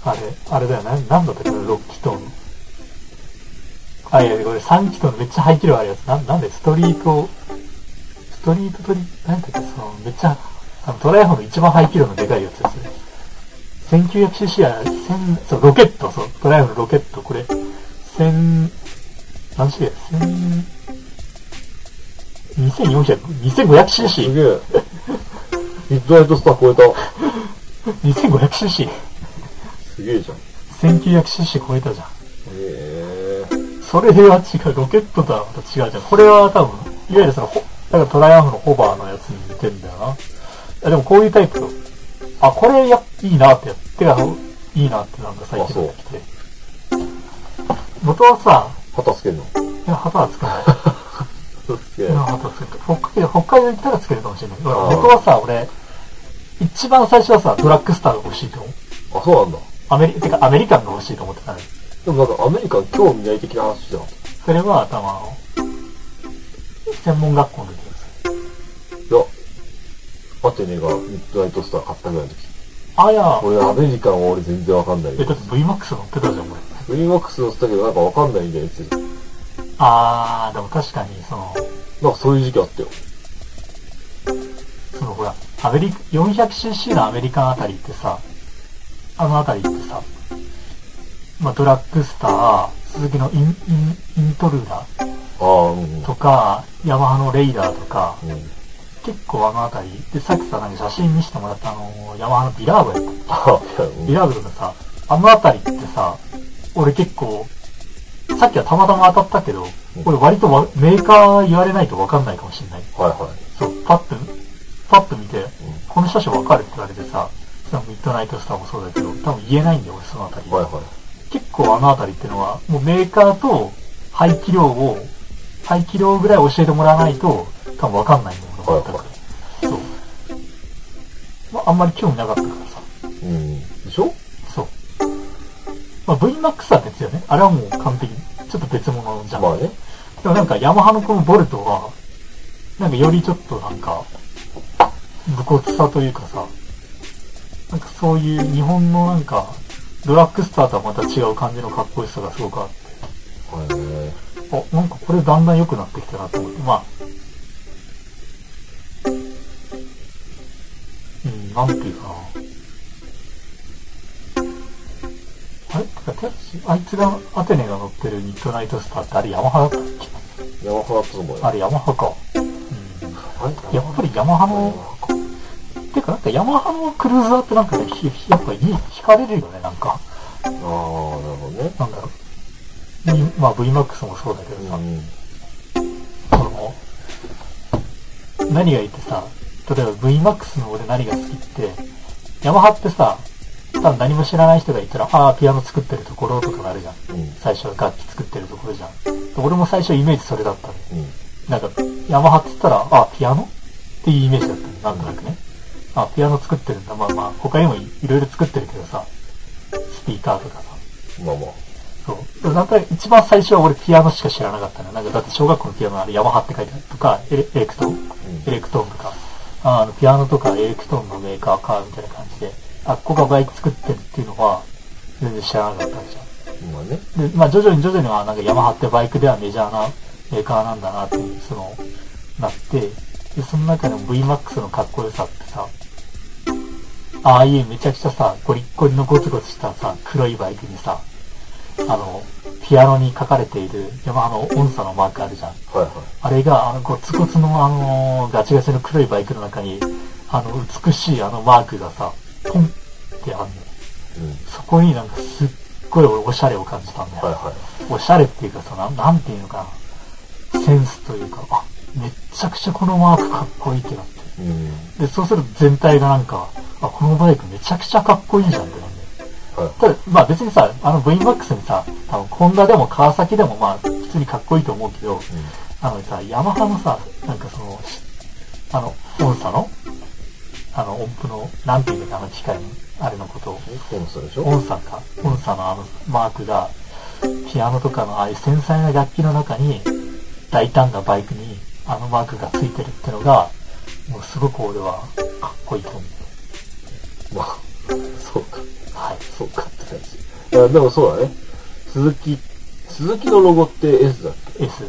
B: あれ、あれだよな、なんだったっけ？な、6気筒の。あ、いや、これ3気筒のめっちゃ排気量あるやつ。なんなんで、ストリート、ストリートトリ、なんだっけ、その、めっちゃ、あの、トライアンフの一番排気量のでかいやつですね。1900cc や、1000、そう、ロケット、そう、トライアンフのロケット、これ、1000、何種類や、1000、2400、2500cc
A: す。げえ。ミッドナイトスター超えた。
B: 2500cc。
A: すげえじゃん。
B: 1900cc 超えたじゃん。それは違う。ロケットとはまた違うじゃん。これは多分、いわゆるその、ほだからトライアンフのホバーのやつに似てんだよな。いやでもこういうタイプの、あ、これや、いいなってやってが、いいなってなんか最近出てきて。元はさ、
A: 旗つけんの？
B: いや、旗はつかない。いや旗つけた北海道、北海道行ったらつけるかもしれない。元はさ、俺、一番最初はさ、ドラッグスターが欲しいと思う。
A: あ、そうなんだ。
B: アメリ、てかアメリカンが欲しいと思ってたのよ
A: でもなんかアメリカン興味ない的な話じゃん。い
B: それは、多分あの、専門学校の時です。
A: や、アテネがミッドナイトスター買ったぐらいの時。
B: あ、いや、
A: 俺アメリカンは俺全然わかんない
B: え、だって VMAX 乗ってたじゃん、俺。
A: VMAX 乗ってたけどなんかわかんないんだよ、いつ。
B: あー、でも確かに、その、
A: なんかそういう時期あったよ。
B: そのほら、アメリカ、400cc のアメリカンあたりってさ、あのあたりってさ、まあ、ドラッグスター、スズキのイン、イン、イントルーダー。とか、ヤマハのレイダーとか、
A: うん。
B: 結構あのあたり、で、さっきさ、なんか写真見せてもらったあの、ヤマハのビラーゴやったビラーゴとかさ、あのあたりってさ、俺結構、さっきはたまたま当たったけど、俺割とわメーカー言われないとわかんないかもしれない。
A: はいはい。
B: そう、パッと、パッと見て、この車種わかるって言われてさ、ミッドナイトスターもそうだけど、多分言えないんだよ、俺そのあたり。
A: はいはい。
B: 結構あのあたりってのは、もうメーカーと排気量を、排気量ぐらい教えてもらわないと、多分わかんないんだよ、俺全く。
A: はい
B: そう。まあ、あんまり興味なかったからさ。
A: うん。でしょ？
B: そう。まあ、VMAX は別よね。あれはもう完璧。ちょっと別物じゃん。
A: まあね。
B: でもなんかヤマハのこのボルトは、なんかよりちょっとなんか、武骨さというかさ、なんかそういう日本のなんか、ドラッグスターとはまた違う感じのかっこよさがすごくあって、あ、なんかこれだんだん良くなってきたなと思って、まあ、うん、なんていうかな。あれてか、てあいつが、アテネが乗ってるミッドナイトスターってあれヤマハだったっけ
A: ヤマハだったと思うよ。
B: あれヤマハか。うん。
A: あれ
B: やっぱりヤマハの、てかなんかヤマハのクルーザーってなんかね、ひやっぱいい、惹かれるよね、なんか。
A: ああ、なるほどね。
B: なんだろう。まあ VMAX もそうだけどさ、
A: うん。
B: その、何がいいってさ、例えば VMAX の俺何が好きって、ヤマハってさ、多分何も知らない人がいたら、ああ、ピアノ作ってるところとかなるじゃん。
A: うん。
B: 最初は楽器作ってるところじゃん。俺も最初イメージそれだったの。
A: うん。
B: なんか、ヤマハって言ったら、あ、ピアノっていうイメージだったの。なんとなくね。あ、ピアノ作ってるんだ。まあまあ、他にもいいろいろ作ってるけどさ、スピーカーとかさ。
A: まあまあ。
B: そう。でもなんか一番最初は俺ピアノしか知らなかったの。なんかだって小学校のピアノあれヤマハって書いてあるとか、エレエレクトーン、エレクトーンとか、ああの、ピアノとかエレクトーンのメーカーか、みたいな感じで、あ、ここがバイク作ってるっていうのは、全然知らなかったんじゃん。
A: まあね。
B: で、まあ徐々に徐々にはなんかヤマハってバイクではメジャーなメーカーなんだなっていう、その、なって、で、その中でも VMAX のかっこよさってさ、ああいうめちゃくちゃさ、ゴリッゴリのゴツゴツしたさ、黒いバイクにさ、あの、ピアノに書かれているヤマハの音差のマークあるじゃん。
A: はいはい。
B: あれが、あの、ゴツゴツのあの、ガチガチの黒いバイクの中に、あの、美しいあのマークがさ、ポンってあるの。
A: うん。
B: そこになんかすっごい俺おしゃれを感じたんだよ。
A: はいはい。
B: おしゃれっていうかさ、なんなんていうのかな。センスというか、あ、めっちゃくちゃこのマークかっこいいってなって。
A: うん。
B: で、そうすると全体がなんか、あ、このバイクめちゃくちゃかっこいいじゃんってなんだよ。
A: はい。
B: ただ、まあ別にさ、あの VMAX にさ、多分ホンダでも川崎でもまあ普通通にかっこいいと思うけど、あのさ、ヤマハのさ、なんかその、しあの、音差の、あの、音符の、なんていうんだっけ、あの機械の、あれのことを、
A: えコンソでしょ？
B: 音差か、音差のあのマークが、ピアノとかのああいう繊細な楽器の中に、大胆なバイクにあのマークがついてるってのが、もうすごく俺はかっこいいと思う。
A: まあ、そうか。
B: はい。
A: そうかって感じ。いや、でもそうだね。鈴木、鈴木のロゴって S だっけ
B: ？S。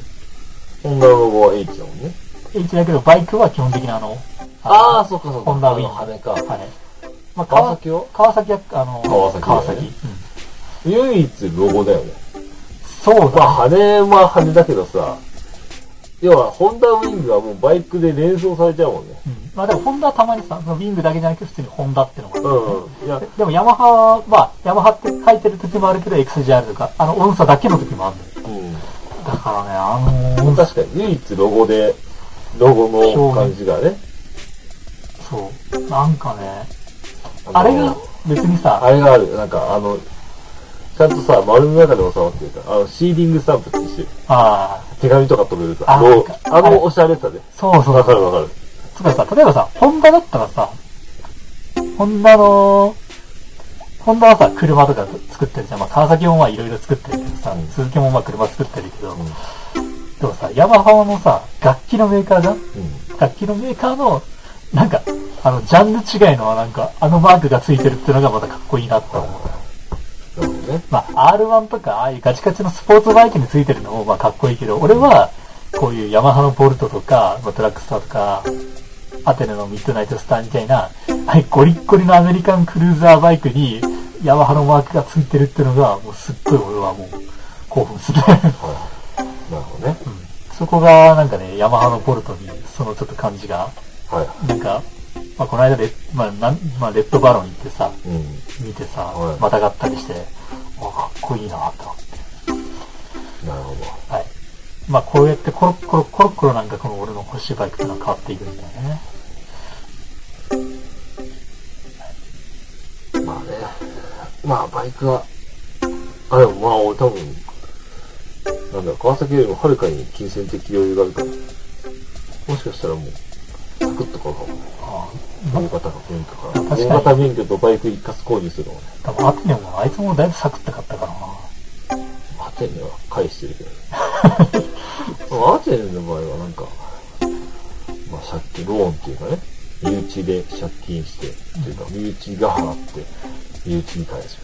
A: ホンダのロゴは H だもんね。
B: H だけど、バイクは基本的にあの、
A: ああ、そうかそうか。
B: ホンダウィン
A: 羽か。
B: はい。まあ、
A: 川崎は？
B: 川崎は、あの、
A: 川崎ね
B: 川崎。うん
A: 唯一ロゴだよね。
B: そう
A: まあ、
B: だ。
A: 羽は羽だけどさ、要は、ホンダウィングはもうバイクで連想されちゃうもんね。
B: うん。まあでも、ホンダはたまにさ、そのウィングだけじゃなくて、普通にホンダってのがある
A: うん。いや、
B: でも、ヤマハは、ヤマハって書いてる時もあるけど、XJR とか、あの、音差だけの時もあるのよ。
A: うん。
B: だからね、あの音差、
A: 確かに唯一ロゴで、ロゴの感じがね。
B: そう。なんかね、
A: の
B: あれが別にさ、
A: あれがある。なんか、あの、ちゃんとさ、丸の中で収まってるから、あの、シーリングスタンプってしてる。
B: ああ、
A: 手紙とか飛べるさ、
B: あ
A: ロ
B: なんか
A: あのおしゃれさで。
B: そうそう
A: わかるわかる。
B: つかさ、例えばさ、ホンダだったらさ、ホンダの、ホンダはさ、車とか作ってるじゃん。まあ、川崎もまあいろいろ作ってるけどさ、
A: うん
B: 鈴木もまあ車作ってるけど、
A: うん。
B: でもさ、ヤマハのさ、楽器のメーカーじゃん？
A: うん。
B: 楽器のメーカーの、なんか、あの、ジャンル違いのなんか、あのマークがついてるっていうのがまたかっこいいなって思う。
A: ね。
B: まあ、R1 とか、ああいうガチガチのスポーツバイクについてるのも、まあ、かっこいいけど、俺は、こういうヤマハのボルトとか、まあ、トラックスターとか、アテネのミッドナイトスターみたいな、はい、ゴリッゴリのアメリカンクルーザーバイクに、ヤマハのマークがついてるっていうのが、もうすっごい俺はもう、興奮する。
A: はい。なるほどね。
B: そこが、なんかね、ヤマハのボルトに、そのちょっと感じが、
A: はい。
B: なんか、まあ、この間レ、まあ、なん、まあ、レッドバロン行ってさ、
A: うん。
B: 見てさ
A: はい、
B: またがったりして、あかっこいいなって思って。
A: なるほ
B: はい。まあ、こうやってコロッコロコロッコロなんかこの俺の欲しいバイクっていうのは変わっていくんだよね。
A: ど。まあね。まあ、バイクは、あ、でもまあ、俺多分、なんだろう、川崎よりもはるかに金銭的余裕があるから、もしかしたらもう、サクッと買うかも。
B: あ
A: 大型免許か
B: かに
A: 大型免許とバイク一括購入するかもね。
B: あ、多分アテネもあいつもだいぶサクッと買ったからな。
A: アテネは返してるけど。アテネの場合はなんか、まあ借金、ローンっていうかね、身内で借金して、っていうか、身内が払って、身内に返す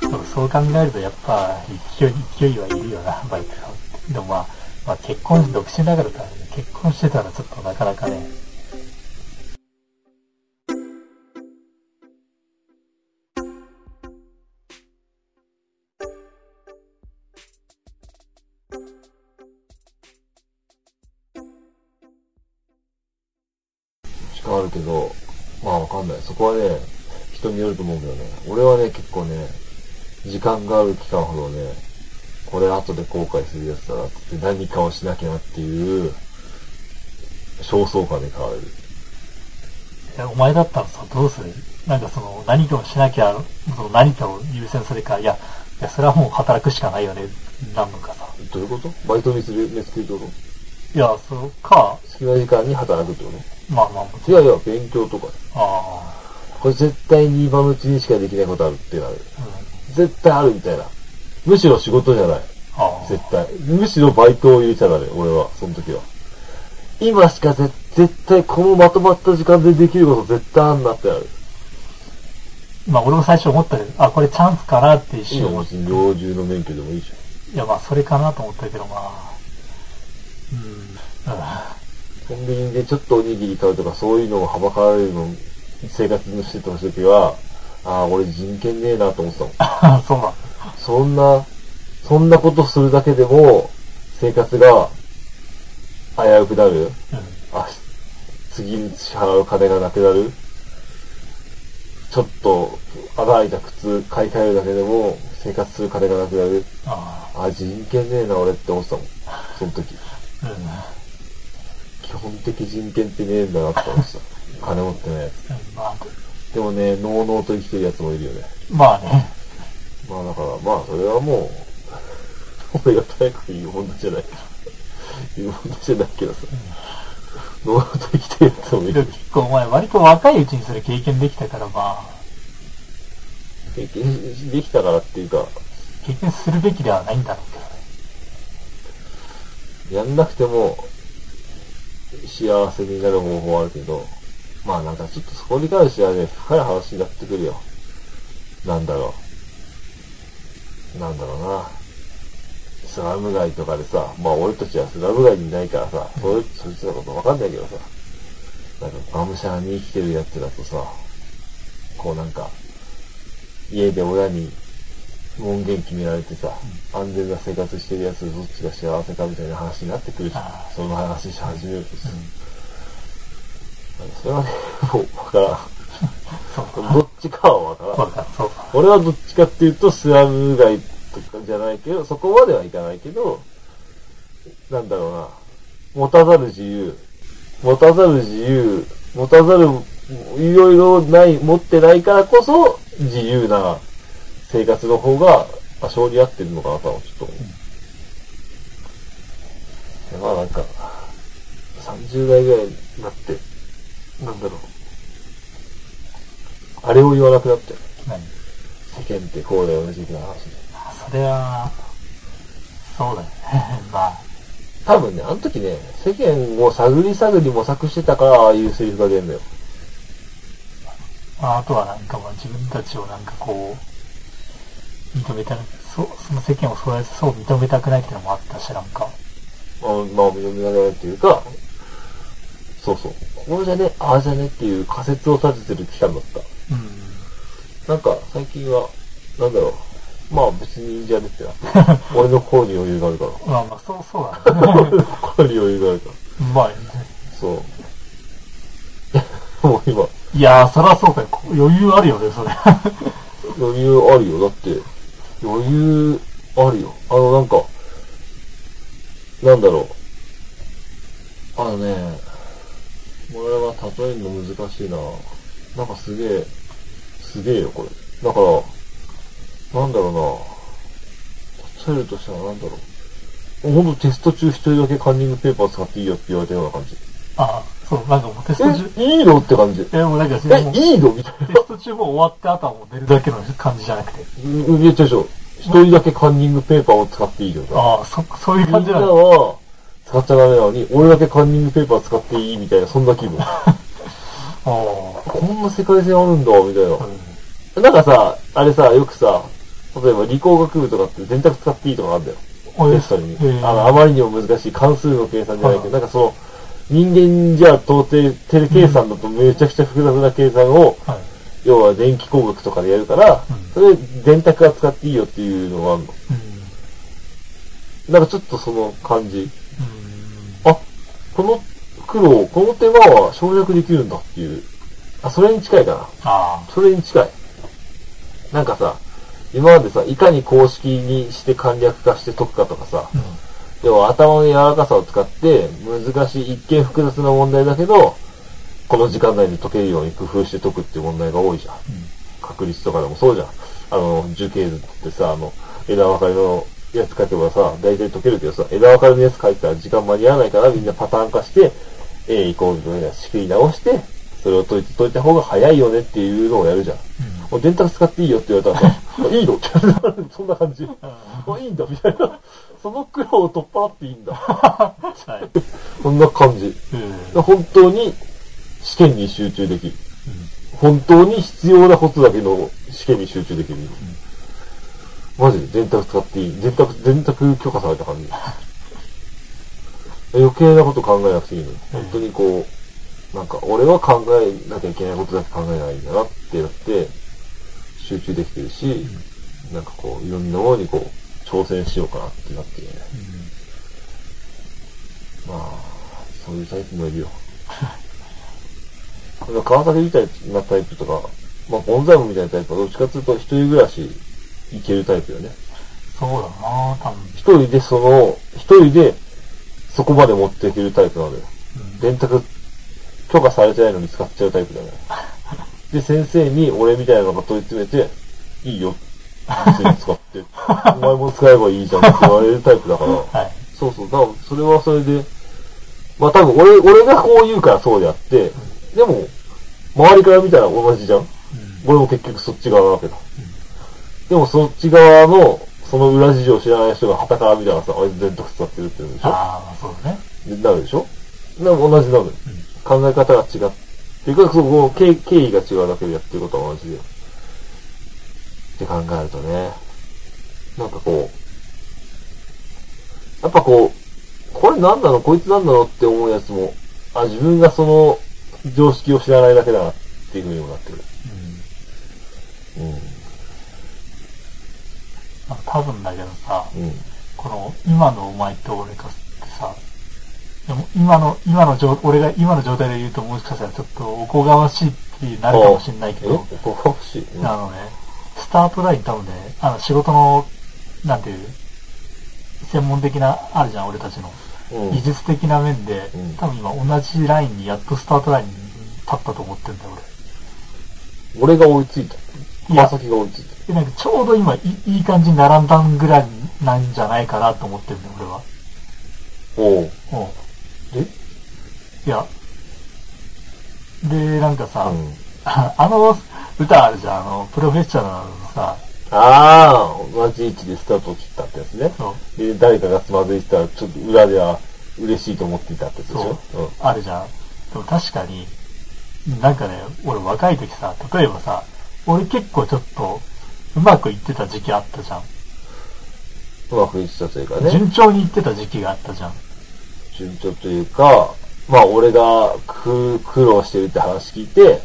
B: でもそう考えるとやっぱ勢い、勢いはいるよな、バイク買うって。でもまあ、まあ結婚、独身だからか、結婚してたらちょっとなかなかね、
A: そこはね、人によると思うけどね。俺はね、結構ね、時間がある期間ほどね、これ後で後悔するやつだなって何かをしなきゃなっていう、焦燥感で変わる。
B: いやお前だったらさ、どうする？なんかその、何かをしなきゃ、その何かを優先するか、いや、いや、それはもう働くしかないよね、なんのかさ。
A: どういうこと？バイトにする、目つけるってこ
B: いや、そうか、
A: と好きな時間に働くってこ
B: まあまあ、
A: いやいや、勉強とか。
B: あ
A: これ絶対に今のうちにしかできないことあるってなる。
B: あ、うん。
A: 絶対あるみたいな。むしろ仕事じゃない。
B: ああ、
A: 絶対。むしろバイトを入れちゃダメ、俺は、その時は。今しかぜ絶対このまとまった時間でできること絶対あんなってなる。
B: まあ俺も最初思ったけど、あ、これチャンスかなって一瞬思っ
A: 別に猟銃の免許でもいいじ
B: いや、まあそれかなと思ったけど、まあ、うん、うん。
A: ゃん。コンビニでちょっとおにぎり買うとかそういうのをはばかられるの、生活のしてた時は、ああ、俺人権ねえなと思ってたもん。
B: あそうなん
A: そんな、そんなことするだけでも、生活が危うくなる。
B: うん。
A: あ、次に支払う金がなくなる。ちょっと、穴開いた靴買い替えるだけでも、生活する金がなくなる。
B: あ
A: あ、人権ねえな、俺って思ってたもん。その時。
B: あ、うん。
A: 基本的人権ってねえんだなって思ってた。金持ってないやつ。
B: うんまあ、
A: でもね、のうのうと生きてるやつもいるよね。
B: まあね。
A: まあだから、まあそれはもう、俺が早く言う問題じゃない。言う問題じゃないけどさ。ノート生きてるやつもいる
B: けど。結構お前割と若いうちにそれ経験できたからまあ、
A: 経験できたからっていうか、
B: 経験するべきではないんだろうけどね。
A: やんなくても幸せになる方法はあるけど、まあなんかちょっとそこに関してはね、深い話になってくるよ。なんだろう。なんだろうな。スラム街とかでさ、まあ俺たちはスラム街にいないからさ、そいそいつのことわかんないけどさ、なんかがむしゃらに生きてるやつだとさ、こうなんか、家で親に門限決められてさ、安全な生活してるやつどっちが幸せかみたいな話になってくるし
B: あ、
A: その話し始めるとさ、それはね、もうわからん。どっちかはわからん。
B: か、そうか。
A: 俺はどっちかっていうと、スラム街とかじゃないけど、そこまではいかないけど、なんだろうな、持たざる自由、持たざる自由、持たざる、いろいろない、持ってないからこそ、自由な生活の方が、多少に合ってるのかなとはちょっと思う。まあなんか、30代ぐらいになって、なんだろう、あれを言わなくなって、
B: 何？
A: 世間ってこうだよね、的な話で。
B: それは、そうだよね。まあ、
A: 多分ね、あの時ね、世間を探り探り模索してたから、ああいうセリフが出るのよ。
B: まあ、あとはなんかまあ自分たちをなんかこう、認めた、そその世間をそうやそう認めたくないっていうのもあったし、なんか。
A: まあ、まあ、認められないっていうか、そうそう。こうじゃね、ああじゃねっていう仮説を立ててる期間だった。
B: うん。
A: なんか、最近は、なんだろう。まあ別にいいんじゃねってな。俺の心に余裕があるから。
B: まあまあ、そう、そうだね。
A: 俺 の心に余裕があるから。
B: まあ、
A: そう。もう今、
B: いやー、そらそうかよ。余裕あるよね、それ。
A: 余裕あるよ。だって、余裕あるよ。あの、なんか、なんだろう。あのね、これは例えるの難しいな。なんかすげえ、すげえよ、これ。だから、なんだろうな。例えるとしたらなんだろう。ほんとテスト中一人だけカンニングペーパー使っていいよって言われたような感じ。
B: ああ、そう、なんかもうテスト中、
A: え、いいの？って感じ。
B: え、もうなんか、
A: え、いいの？みたいな
B: テ。スト中もう終わってあとはもう出るだけの感じじゃなくて。
A: うん、いや、違う違う。一人だけカンニングペーパーを使っていいよ。
B: ああ、そ、そういう
A: みんな
B: 感じなの。
A: は使っちゃダメなのに、俺だけカンニングペーパー使っていいみたいな、そんな気分。
B: あ
A: こんな世界線あるんだ、みたい
B: あ、うん。
A: な。なんかさ、あれさ、よくさ、例えば理工学部とかって電卓使っていいとかあるんだよ。
B: あ
A: テストに。あの、あまりにも難しい関数の計算じゃないけど、
B: は
A: なんかその、人間じゃ到底、テレ計算だとめちゃくちゃ複雑な計算を、
B: はい。
A: 要は電気工学とかでやるから、
B: うん
A: それ電卓は使っていいよっていうのがあるの。
B: うん。
A: なんかちょっとその感じ。この苦労、この手間は省略できるんだっていう。あ、それに近いかな。
B: あ
A: それに近い。なんかさ、今までさ、いかに公式にして簡略化して解くかとかさ
B: あ、、うん。
A: 要は頭の柔らかさを使って、難しい、一見複雑な問題だけど、この時間内に解けるように工夫して解くっていう問題が多いじゃん。確率とかでもそうじゃん。あの、樹形図ってさ、あの、枝分かれのやつ書けばさ、大体解けるけどさ、枝分かれのやつ書いたら時間間に合わないからみんなパターン化して、A イコールという仕切り直して、それを解いて解いた方が早いよねっていうのをやるじゃん。もう電卓使っていいよって言われたらさ、あいいのってそんな感じ。あ、いいんだみたいな。その苦労を取っ払っていいんだ。
B: はい。
A: そんな感じ。
B: うん。
A: 本当に試験に集中できる。本当に必要なことだけの試験に集中できる。マジで？電卓使っていい？電卓、電卓許可された感じ？余計なこと考えなくていいの。本当にこう、なんか俺は考えなきゃいけないことだけ考えないんだなってやって、集中できてるし、なんかこう、いろんなものにこう、挑戦しようかなってなってるよね。まあ、そういうタイプもいるよ。川崎みたいなタイプとか、まあ、ボンザイムみたいなタイプはどっちかっていうと一人暮らしいけるタイプよね。
B: そうだな多分。
A: 一人でその、一人でそこまで持っていけるタイプなのよ。電卓許可されてないのに使っちゃうタイプだね。で、先生に俺みたいなのが問い詰めて、いいよ。別に使って、お前も使えばいいじゃんって言われるタイプだから、
B: はい。
A: そうそう、だからそれはそれで、まあ多分俺、俺がこう言うからそうであって、でも、周りから見たら同じじゃん
B: うん。
A: 俺も結局そっち側なわけだ。でもそっち側の、その裏事情を知らない人が旗から見たらさ、あいつ電徳使ってるって言うんでしょ？
B: ああ、そうだね。
A: でなるでしょ？でも同じなのよ。考え方が違っていうか、そこ、経経緯が違うだけでやってることは同じで。って考えるとね、なんかこう、やっぱこう、これなんなの？こいつなんなの？って思うやつも、あ、自分がその常識を知らないだけだなっていうふうにもなってる。うん。
B: まあ、多分だけどさ、
A: うん。
B: この、今のお前と俺かってさ、でも今の、今の状、俺が今の状態で言うともしかしたらちょっとおこがましいってなるかもしれないけ
A: え
B: ど、
A: おこがましい。うん
B: あのね、スタートライン多分ね、あの仕事の、なんていう、専門的な、あるじゃん、俺たちの。
A: うん
B: 技術的な面で、
A: うん
B: 多分今同じラインにやっとスタートラインに立ったと思ってんだよ、
A: 俺が追いついた。川崎が追いついた。
B: 俺。で、なんかちょうど今いい、いい感じに並んだぐらいなんじゃないかなと思ってんだよ、俺は。
A: おう。
B: も
A: で
B: う。いや。で、なんかさ、
A: うん。
B: あ あの歌あるじゃん、あの、プロフェッショナルのさ、
A: ああ、同じ位置でスタートを切ったってやつね。
B: そう、
A: で、誰かがつまずいてたら、ちょっと裏では嬉しいと思っていたってやつでしょ？
B: そうあるじゃん。でも確かに、なんかね、俺若い時さ、例えばさ、俺結構ちょっと、うまくいってた時期あったじゃん。
A: うん。うまくいってたというかね。
B: 順調にいってた時期があったじゃん。
A: 順調というか、まあ俺が苦苦労してるって話聞いて、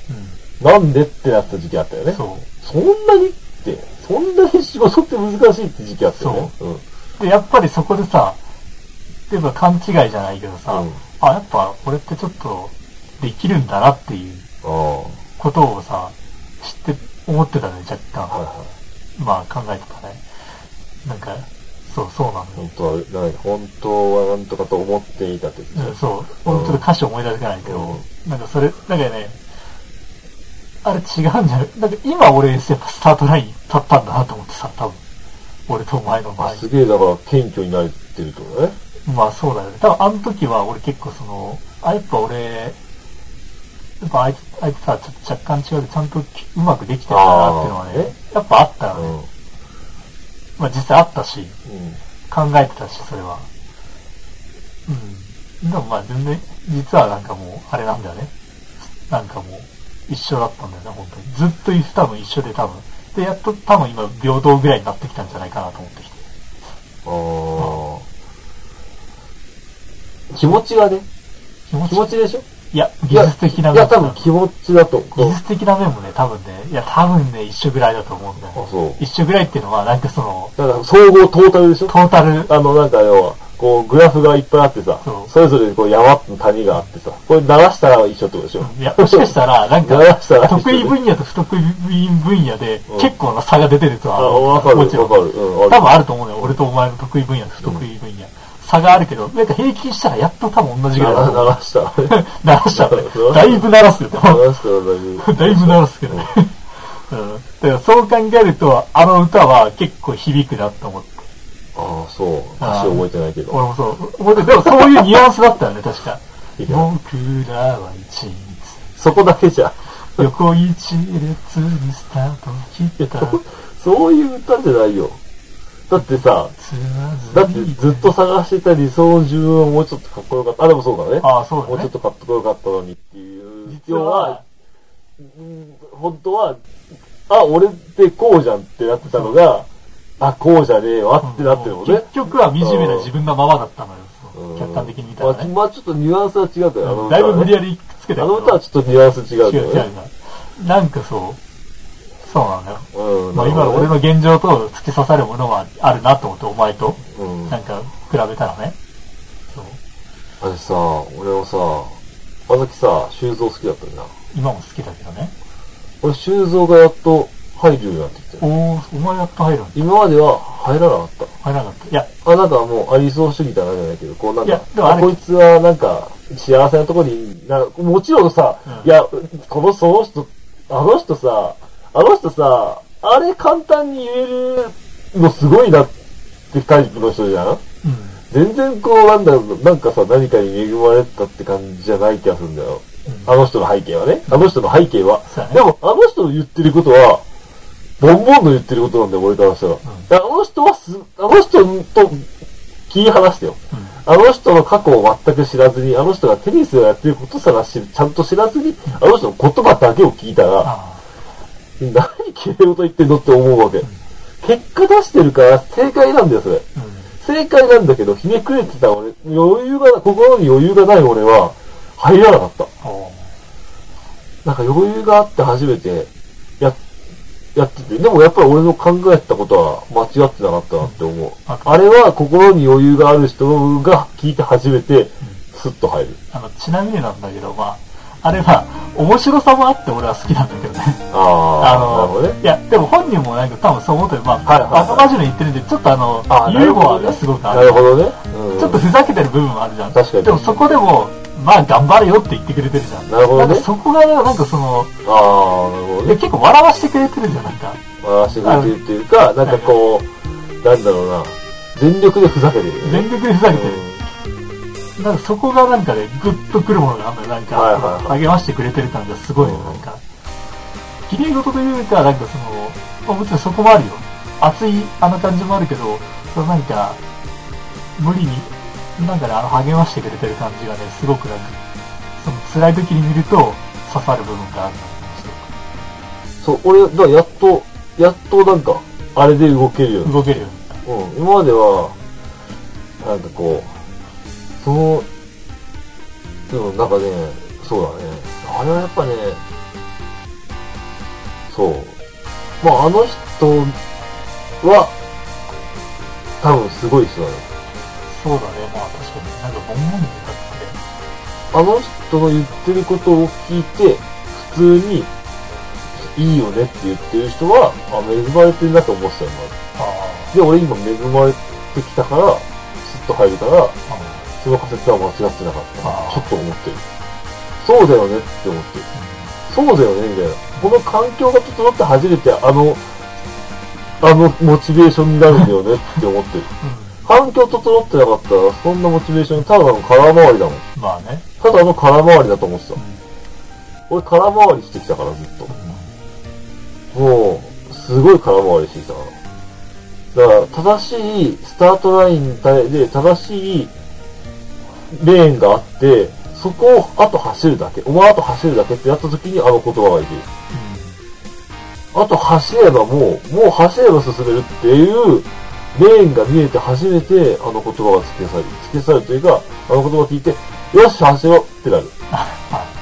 B: う
A: なんでってなった時期あったよね。
B: ん。そう。
A: そんなにって、そんなに仕事って難しいって時期あったよね。うん。
B: で、やっぱりそこでさ、例えば勘違いじゃないけどさ、
A: うん
B: あ、やっぱ俺ってちょっとできるんだなっていうことをさ、知って、思ってたね、若干。
A: いはい。
B: まあ考えてたね。なんか、そう、そうなのよ。
A: 本当は、なんか本当はなんとかと思っていたってやつでしょ
B: うんそう。俺ちょっと歌詞思い出せないけど、
A: う
B: なんかそれ、なんかね、あれ違うんじゃない？なんか今俺やっぱスタートライン立ったんだなと思ってさ、多分。俺とお前の場合
A: あ、。すげえだから謙虚になれてるってことね？
B: まあそうだよね。多分あの時は俺結構その、あ、やっぱ俺、やっぱあいつ、あいつさ、ちょっと若干違うでちゃんときうまくできてるんだなっていうのはね、やっぱあったよね。
A: うん。
B: まあ実際あったし、
A: うん。
B: 考えてたし、それは。うん。でもまあ全然、実はなんかもう、あれなんだよね。なんかもう、一緒だったんだよね、本当に。ずっと多分一緒で多分。で、やっと多分今平等ぐらいになってきたんじゃないかなと思ってきて。
A: ああ。気持ちがね、
B: 気持ち
A: でしょ？
B: いや、技術的な面
A: いや、多分気持ちだと思う。
B: 技術的な面もね、多分ね、いや、多分ね、一緒ぐらいだと思うんだよ
A: あ、
B: ね。
A: そう。
B: 一緒ぐらいっていうのは、なんかその、
A: だから、総合トータルでしょ？
B: トータル、
A: あの、なんか要は、こう、グラフがいっぱいあってさ
B: そ
A: れぞれこう山と谷があってさ、これ鳴らしたら一緒ってことでしょ？
B: いや、もしかしたら、なんか得意分野と不得意分野で
A: うん、
B: 結構な差が出てると
A: あ、
B: は思う
A: わかる、
B: もちろん
A: わかる。うん、
B: 多分あると思うよ。俺とお前の得意分野と不得意分野。差があるけど、なんか平均したらやっと多分同じぐらいだと
A: 鳴
B: 思う。
A: らした。
B: 鳴らしただいぶ鳴らすよ。
A: 鳴らしたらだいぶ。
B: だいぶ鳴らすけどね。うん。だからそう考えると、あの歌は結構響くなと思って。
A: ああ、そう。歌詞覚えてないけど。
B: 俺もそう。覚えてるでもそういうニュアンスだったよね、確か。僕らは一日、
A: そこだけじゃ。
B: 横一列にスタート切った。
A: そういう歌じゃないよ。だってさ、だってずっと探してた理想の自分はもうちょっとかっこよかった。あ、でもそうだね。
B: ああ、そうだね。
A: もうちょっとかっこよかったのにっていう。
B: 実は、
A: うん本当は、あ、俺ってこうじゃんってなってたのが、あ、こうじゃねえわってなってるもんね。
B: 結局は惨めな自分のままだったのよ。客観的に見たら
A: まあ、
B: ね。
A: まあちょっとニュアンスは違うから、
B: だいぶ無理やりくっつけた
A: あの歌はちょっとニュアンス違うけ
B: 違う違う違
A: どね。
B: う。なんかそう、そうなんだよ。
A: うん。
B: まあ今の俺の現状と突き刺さるものはあるなと思って、お前と、
A: うん。
B: なんか比べたらね。そう。
A: あれさ、俺はさ、まさきさ、修造好きだったんだ。
B: 今も好きだけどね。
A: 俺修造がやっと入るようになってきて。
B: おー、お前やっと入るんだ。
A: 今までは入らなかった。
B: 入らなかった。いや、
A: あ、なんかもう、あ、理想主義じゃないじゃないけど、こうなん
B: いや
A: か、
B: でもあれ
A: こいつはなんか、幸せなところに、なもちろんさ、
B: うん
A: いや、この、その人、あの人さ、あの人さ、あれ簡単に言えるのすごいなってタイプの人じゃん？
B: うん。
A: 全然こう、なんだろう、なんかさ、何かに恵まれたって感じじゃない気がするんだよ。
B: うん
A: あの人の背景はね。あの人の背景は。
B: そうだね
A: でも、あの人の言ってることは、ボンボンの言ってることなんだよ、俺からしたら。あの人はす、あの人と切り離してよ。
B: うん。
A: あの人の過去を全く知らずに、あの人がテニスをやってることさら知る、ちゃんと知らずに、あの人の言葉だけを聞いたら、
B: あ
A: 何綺麗事言ってんのって思うわけ。結果出してるから正解なんだよ、それ。正解なんだけど、ひねくれてた俺、余裕が、心に余裕がない俺は、入らなかった。
B: お
A: なんか余裕があって初めて、や、やってて、でもやっぱり俺の考えてたことは間違ってなかったなって思う。
B: あ
A: あれは心に余裕がある人が聞いて初めて、スッと入る。
B: あの、ちなみになんだけど、まあ、あれは、面白さもあって俺は好きなんだけどね。
A: ああ、
B: あの、
A: ね。
B: いや、でも本人もなんか多分そう思ってる。まあ、
A: はいはいはい
B: バカバジの言ってるんで、ちょっとあの、
A: あ
B: ユーモアがすごくある。
A: なるほどね。うん
B: ちょっとふざけてる部分もあるじゃん。
A: 確かに
B: でもそこでも、まあ頑張れよって言ってくれてるじゃん。
A: なるほどね
B: そこがね、なんかその、
A: ああ、なるほどね。
B: で結構笑わしてくれてるじゃん、なんか。
A: 回してくれてるっていうか、なんかこう、なんだろうな、全力でふざけてるよね。
B: 全力でふざけてる。
A: う
B: なんかそこがなんかね、グッとくるものがあるのよ。なんか、
A: はいはいはい
B: 励ましてくれてる感がすごいの、
A: うん
B: なんか。綺麗事というか、なんかその、まあもちろんそこもあるよ。熱いあの感じもあるけど、そのなんか、無理に、なんかね、あの励ましてくれてる感じがね、すごくなんか、その辛い時に見ると刺さる部分がある
A: そう、俺、だやっと、やっとなんか、あれで動けるように
B: 動けるようになっ
A: うん、今までは、なんかこう、その、でもなんかね、そうだね。あれはやっぱね、そう。まああの人は、多分すごい人だね。
B: た。そうだね、まあ確かに。なんかボンボンに歌って、
A: あの人の言ってることを聞いて、普通に、いいよねって言ってる人は、あ、恵まれてるなと思ってたよ、ま
B: あ
A: ずで、俺今恵まれてきたから、スッと入るから、その仮説は間違ってなかった。ちょっと思ってる。そうだよねって思ってる。そうだよねみたいな。この環境が整って初めてあの、あのモチベーションになるんだよねって思ってる。
B: う
A: 環境整ってなかったら、そんなモチベーション、ただの空回りだもん。
B: ん。まあね。
A: ただの空回りだと思ってた
B: うん。。
A: 俺空回りしてきたからずっと。もう、すごい空回りしてきたから。だから、正しいスタートラインで、正しいレーンがあって、そこをあと走るだけ。お前あと走るだけってやった時にあの言葉がいける。あと走ればもう、もう走れば進めるっていう、レーンが見えて初めてあの言葉が付け去る。付け去るというか、あの言葉を聞いて、よし、走ろうってなる。
B: は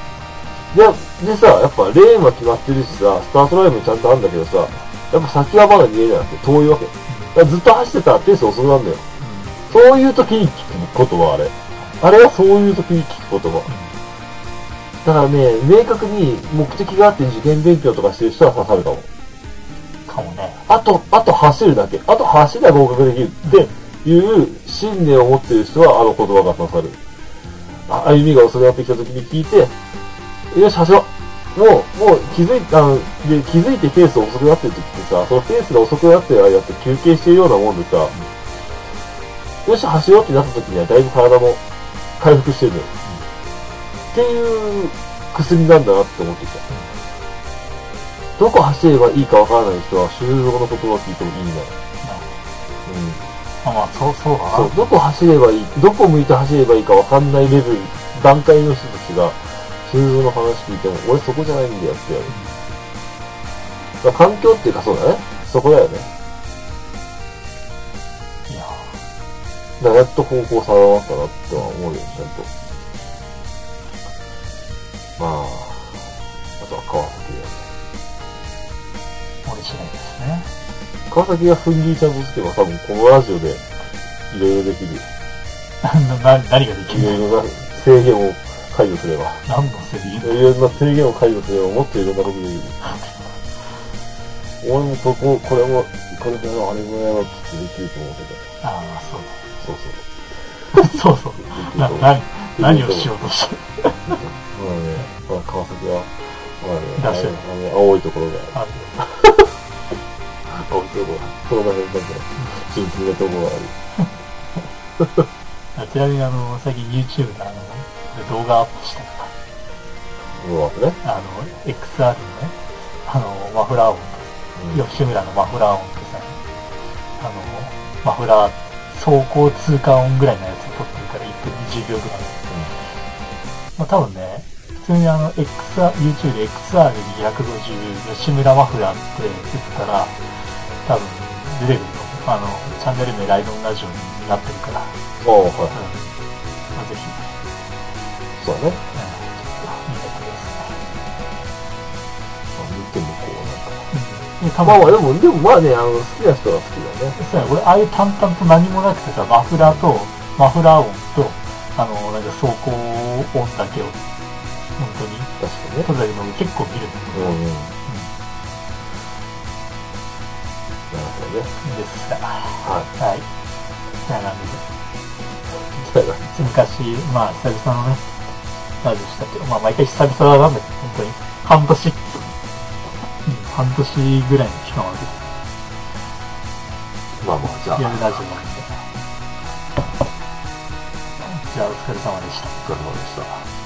A: で、でさ、やっぱレーンは決まってるしさ、スタートラインもちゃんとあるんだけどさ、やっぱ先はまだ見えなくて遠いわけ。ずっと走ってたらペース遅くなるんだよ。そういう時に聞く言葉、あれ。あれはそういう時に聞く言葉。だからね、明確に目的があって受験勉強とかしてる人は刺さるかも。
B: い。かもね。
A: あと、あと走るだけ。あと走りゃ合格できるっていう信念を持ってる人はあの言葉が刺さる。あ歩みが遅くなってきた時に聞いて、よし、走ろう。もう、もう気づいた、あので気づいてペース遅くなってる時ってさ、そのペースが遅くなってる間って休憩してるようなもんでさ、よし、走ろうってなった時にはだいぶ体も回復してるのよ。っていう薬なんだなって思ってきた。どこ走ればいいかわからない人は、修造の言葉を聞いてもいいな。うん。
B: まあまあ、そう、そうだな。
A: そう、どこ走ればいい、どこ向いて走ればいいかわかんないレベル、段階の人たちが、修造の話聞いても、俺そこじゃないんだよってやる。だから環境っていうかそうだね。そこだよね。だからやっと方向定まったなっては思うよ、ちゃんと。まあ、あとは川崎だよね。
B: 俺次第ですね。
A: 川崎が踏ん切りちゃんとつけば多分このラジオでいろいろできる。
B: な、な、何ができる？
A: いろいろな制限を解除すれば。
B: 何のセリ
A: いろんな制限を解除すればもっといろんなことできる。俺もここ、これも、これもやろう、あれもやろうってできると思って
B: ああ、まあ
A: た。そうそう。
B: そうだ。そうそう。な、な、何をしようとして。
A: まあね、まあ川崎は、まあね、あの、青いところが、
B: あ
A: この辺なんか、キンキンなところがある。
B: あちなみにあの、最近 YouTube であの、動画アップしたから、
A: うわ、ね。
B: あの、XR のね、あの、マフラー音、
A: うん
B: 吉村のマフラー音ってさ、あの、マフラー、走行通過音ぐらいのやつを撮ってるから1分20秒ぐらい。まあ多分ね、普通にあの、XR、YouTube で XR250 吉村マフラーって打ったら、多分出てくると思う。あの、チャンネル名ライドンラジオになってるから、うん。
A: うん。ああ、はい。
B: まあぜひ、
A: そうだね。
B: さい。うん。で、
A: も、でもまあね、あの、好きな人は好きだよね。
B: そうや、俺、ああいう淡々と何もなくてさ、マフラーと、マフラー音と、あの、なんか走行音だけを、本当に、
A: 確かにね。
B: 撮るだけの結構見るんだけど、
A: うんうん。なるほどね。
B: ですが、
A: は
B: はい。じゃあなんで、昔、まあ、久々のね、ラジオしたけど、まあ、毎回久々なんだけど、本当に、半年、うん、半年ぐらいの期間を空けて
A: まあまあ、じゃあ、
B: やるラジオなんで。じゃあ、お疲れ様でした。
A: お疲れ様でした。